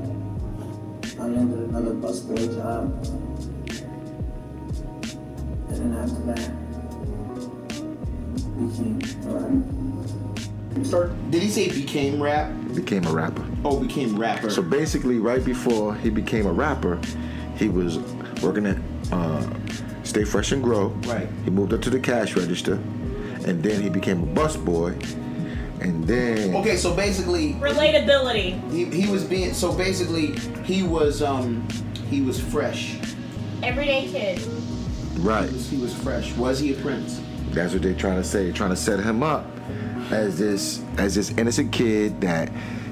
I landed another busboy job. And then after that, became a rapper. Start. Did he say became rap? Became a rapper. Oh, became rapper. So basically, right before he became a rapper, he was working at uh, Stay Fresh and Grow. Right. He moved up to the cash register, and then he became a busboy, and then Okay, so basically, Relatability. he, he was being so basically he was um he was fresh. Everyday kid. right. He was, he was fresh. Was he a prince? That's what they're trying to say. Trying to set him up as this as this innocent kid that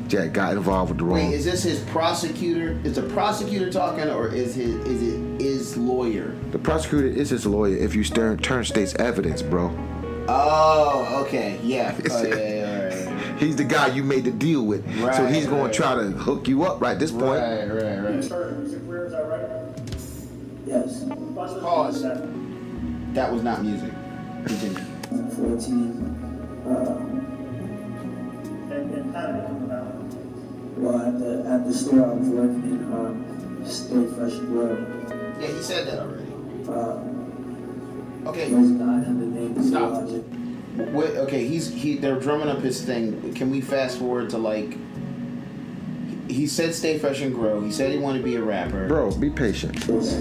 that got involved with the wrong. Wait, is this his prosecutor? Is the prosecutor talking, or is his is it his lawyer? the prosecutor is his lawyer if you turn turn state's evidence, bro. Oh, okay, yeah. Oh, yeah, yeah, right, right. He's the guy you made the deal with, so he's going right. to try to hook you up right at this point. Right, right, right. started music career, is that? Yes, Pause. Pause. That. That was not music. Continue. 14. Uh, And, and how did it come about? well, at the, at the store I was working in, um, Stay Fresh and Grow, Yeah, he said that already. uh, Okay. there's a guy in the name Stop. Logic. Wait, okay, he's he. They're drumming up his thing. Can we fast forward to like? he- He said stay fresh and grow. He said he wanted to be a rapper. Bro, be patient. was,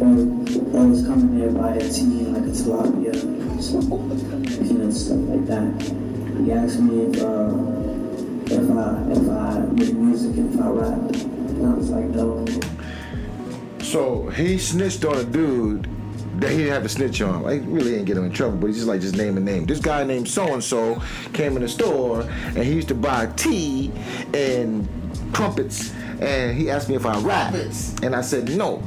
or, or was coming there by a tea like a tilapia, some peanuts, stuff like that. He asked me if, uh, if I, if I make music if I rap. And I was like, no. So he snitched on a dude that he didn't have to snitch on. Like really ain't get him in trouble, but he's just like just name a name. This guy named so and so came in the store and he used to buy tea and trumpets and he asked me if I rap. And I said no.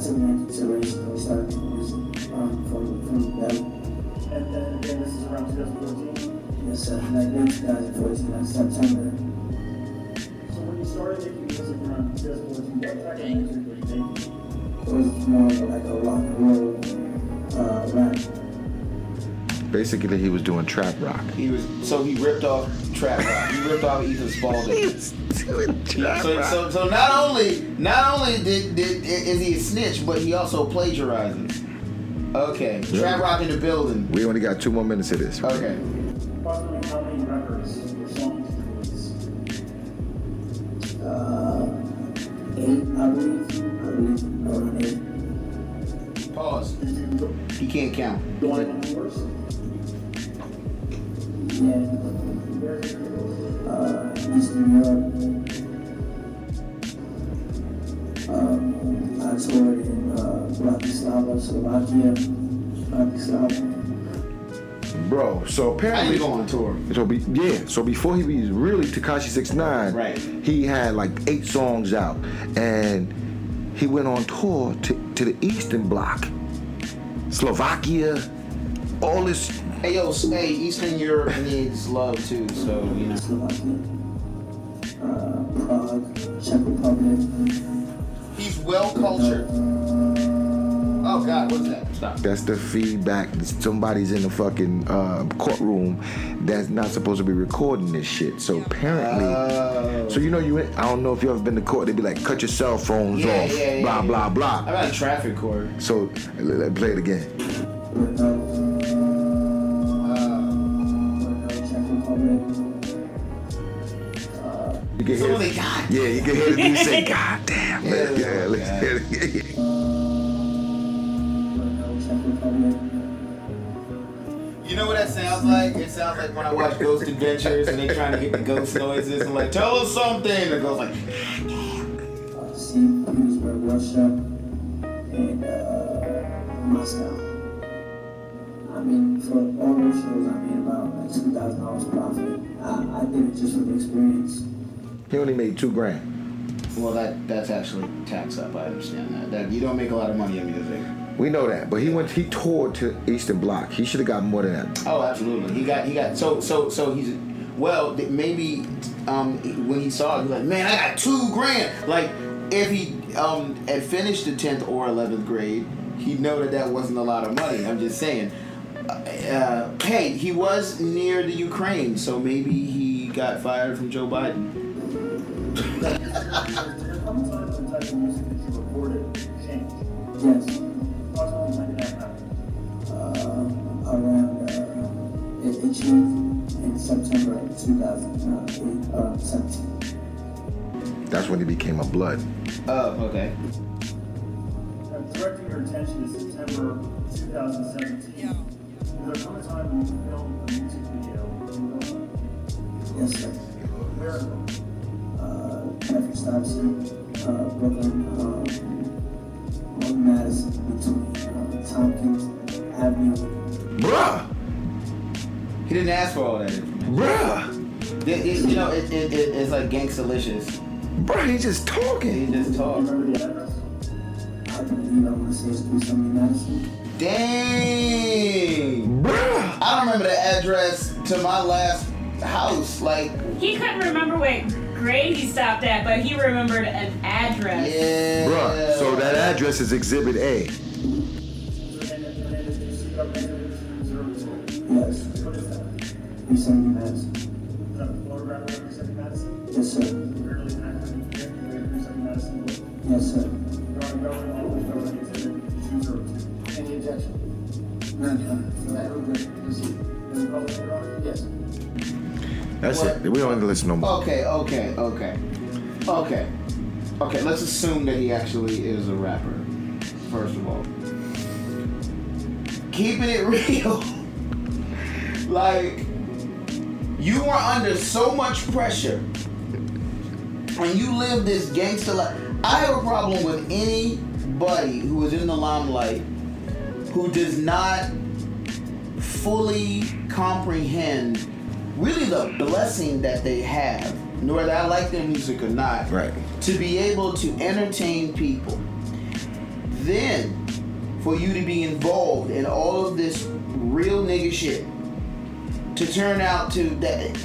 Took that into consideration and we started doing music um, from, that. And, and again, this is around 2014. Yes, sir. Like in 2014, like September. So when you started making music around 2014, what type of music were you making? It was more like a rock and roll uh, rap. Basically he was doing trap rock. He was so he ripped off trap rock. He ripped off Ethan Spalding. doing trap So, so, so not only not only did, did is he a snitch, but he also plagiarizes. Okay, trap rock in the building. We only got two more minutes of this. Okay, Approximately how many records or songs did you release? Uh, eight, I believe. I believe around eight. pause. He can't count. go on? Yeah. Where did you go? Uh, Eastern Europe. Um, I toured in uh, Bratislava, Slovakia. Bratislava. Bro, so apparently didn't go on tour. So be, yeah, so before he was really Tekashi 69, Right. he had like eight songs out, and he went on tour to, to the Eastern Bloc, Slovakia, all this. Hey yo, hey, Eastern Europe needs love too. So you know. Uh, Prague, Czech Republic. He's well cultured. Oh God, what's that? Stop. That's the feedback. Somebody's in the fucking uh, courtroom that's not supposed to be recording this shit. So apparently, Oh. so you know you. I don't know if you ever been to court. They'd be like, cut your cell phones Yeah, off, yeah, yeah, blah yeah. blah blah. I'm at a traffic court. So let, let- play it again. Can hear. they got. Yeah, you can hear the dude say, God damn. Yeah, Yeah, yeah, let's yeah. hear it again. Brno, Czech Republic. You know what that sounds like? It sounds like when I watch Ghost Adventures and they're trying to get the ghost noises and like, tell us something. The ghost like, St. Petersburg, Russia, and uh, Moscow. I mean, for all those shows, I made about like two thousand dollars profit. I, I did it just for the experience. He only made two grand. well, that that's actually tax up. I understand that. That you don't make a lot of money in music. We know that, but he went. He toured to Eastern Bloc. He should have got more than that. Oh, absolutely. He got he got so so so he's Well, maybe um, when he saw it, he was like, "Man, I got two grand." Like, if he um, had finished the tenth or eleventh grade, he'd know that that wasn't a lot of money. I'm just saying. Uh, uh, hey, he was near the Ukraine, so maybe he got fired from Joe Biden. Yes. Approximately when did that happen? Uh, around uh, it, it changed in September of 2017. That's when he became a blood. Oh, okay. I'm directing your attention to September 2017. Is there come a time when you filmed a music video? Yes, sir. Where in Wilmot? Uh, Patrick Stuyvesant, uh, Brooklyn, um, on Madison, between uh, Tompkins Avenue. Bruh! He didn't ask for all that information. Bruh! It, it, you know, it, it, it, it's like gangsta-licious. Bruh, he just talking. He just Do you talk. remember the address? I believe I want to say it's 370 Madison. Dang! Bruh! I don't remember the address to my last house. Like, He couldn't remember what grade he stopped at, but he remembered an address. yeah. Bruh, so that address is Exhibit A. Yes, What is that? 370 Is that the photograph of Representing Madison? Yes, sir. In Representing Yes, sir. Regarding government office, government exhibit two zero two. Any objection? None, none. That was good. Proceed. Is it public, Your Yes. That's What? it. We don't need to listen no more. Okay, okay, okay. Okay. Okay, let's assume that he actually is a rapper, first of all. Keeping it real. like, you are under so much pressure. And you live this gangster life. I have a problem with anybody who is in the limelight who does not fully comprehend really the blessing that they have, whether I like their music or not, Right. to be able to entertain people. Then, for you to be involved in all of this real nigga shit, to turn out to that,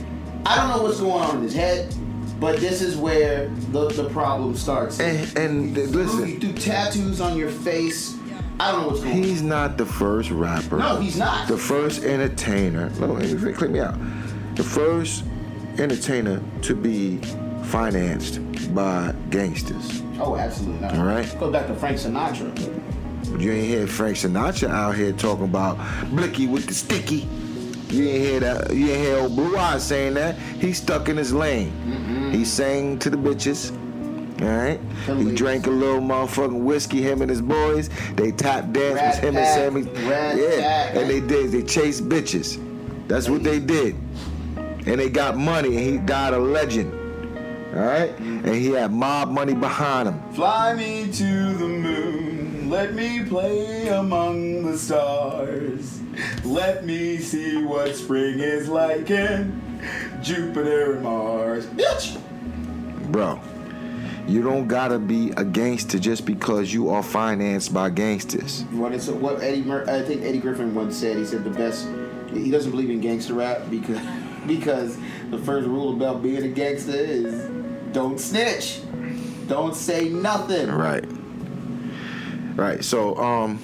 I don't know what's going on in his head, but this is where the, the problem starts. And, and you listen, do tattoos on your face. I don't know what's going on. he's not the first rapper. No, he's not. The first entertainer. No, click me out. The first entertainer to be financed by gangsters. Oh, absolutely not. All right. Go back to Frank Sinatra. You ain't hear Frank Sinatra out here talking about Blicky with the sticky. You ain't hear that. You ain't hear old Blue Eyes saying that. He stuck in his lane. Mm-hmm. He sang to the bitches. All right. He drank a little motherfucking whiskey. Him and his boys. They tap danced Rat with him pack, and Sammy. yeah. pack. And they did. They chased bitches. That's what they did. And they got money. And he died a legend. All right. And he had mob money behind him. Fly me to the moon, let me play among the stars. Let me see what spring is like in Jupiter and Mars. Bitch! Bro, you don't gotta be a gangster just because you are financed by gangsters. What is what Eddie Mur- I think Eddie Griffin once said. He said the best. He doesn't believe in gangster rap because because the first rule about being a gangster is don't snitch, don't say nothing. Right. Right. So, um,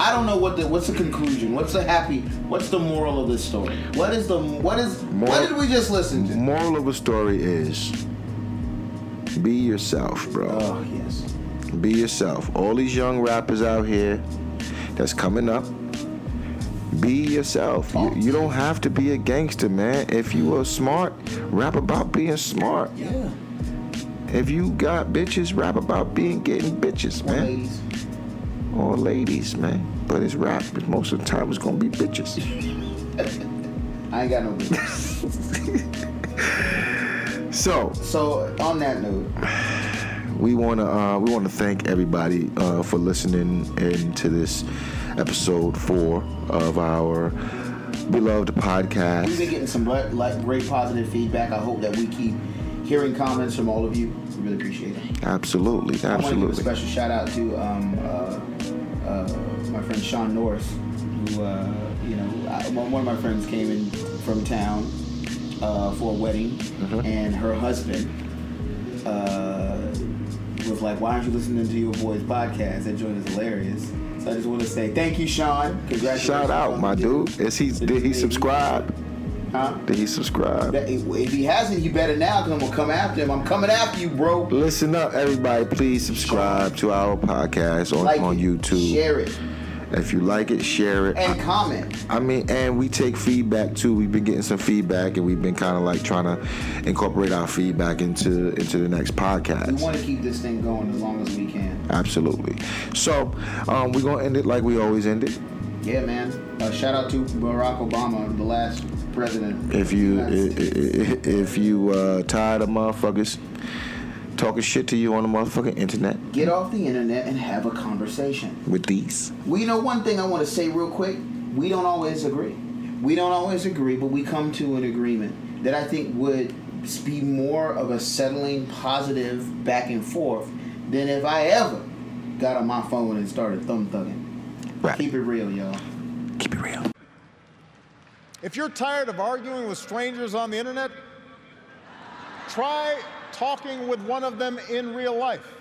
I don't know what the what's the conclusion. What's the happy? What's the moral of this story? What is the what is what Moral- did we just listen to? moral of the story is be yourself, bro. Oh yes. Be yourself. All these young rappers out here that's coming up, be yourself. You, you don't have to be a gangster, man. If you are smart, rap about being smart. Yeah. If you got bitches, rap about being getting bitches, man. Ladies. or ladies, man. But it's rap. But most of the time, it's gonna be bitches. I ain't got no bitches. So so on that note, we wanna uh, we wanna thank everybody uh, for listening in to this episode four of our beloved podcast. we've been getting some great positive feedback. I hope that we keep hearing comments from all of you. We really appreciate it. Absolutely, I want to give a absolutely. special shout out to um, uh, uh, my friend Sean Norris, who uh, you know I, one one of my friends came in from town uh, for a wedding, Mm-hmm. and her husband uh, was like, "Why aren't you listening to your boy's podcast? That joint is hilarious." So I just want to say thank you, Sean. Congratulations. Shout out, my dude. Is he did he subscribe? Huh? Did he subscribe? If he hasn't, you better now, because I'm gonna come after him. I'm coming after you, bro. Listen up, everybody. Please subscribe to our podcast on, Like on YouTube. share it, If you like it, share it. and comment. I mean, and we take feedback too. We've been getting some feedback, and we've been kind of like trying to incorporate our feedback into into the next podcast. We want to keep this thing going as long as we can. Absolutely. So um, we're gonna end it like we always end it. Yeah, man. Uh, shout out to Barack Obama, the last president. If you of the United States. i- i- if you uh, tired of motherfuckers talking shit to you on the motherfucking internet get off the internet and have a conversation. with these, Well, you know, one thing I want to say real quick we don't always agree. We don't always agree, but we come to an agreement that I think would be more of a settling, positive back and forth than if I ever got on my phone and started thumb thugging. right? Keep it real, y'all. Keep it real. If you're tired of arguing with strangers on the internet, try talking with one of them in real life.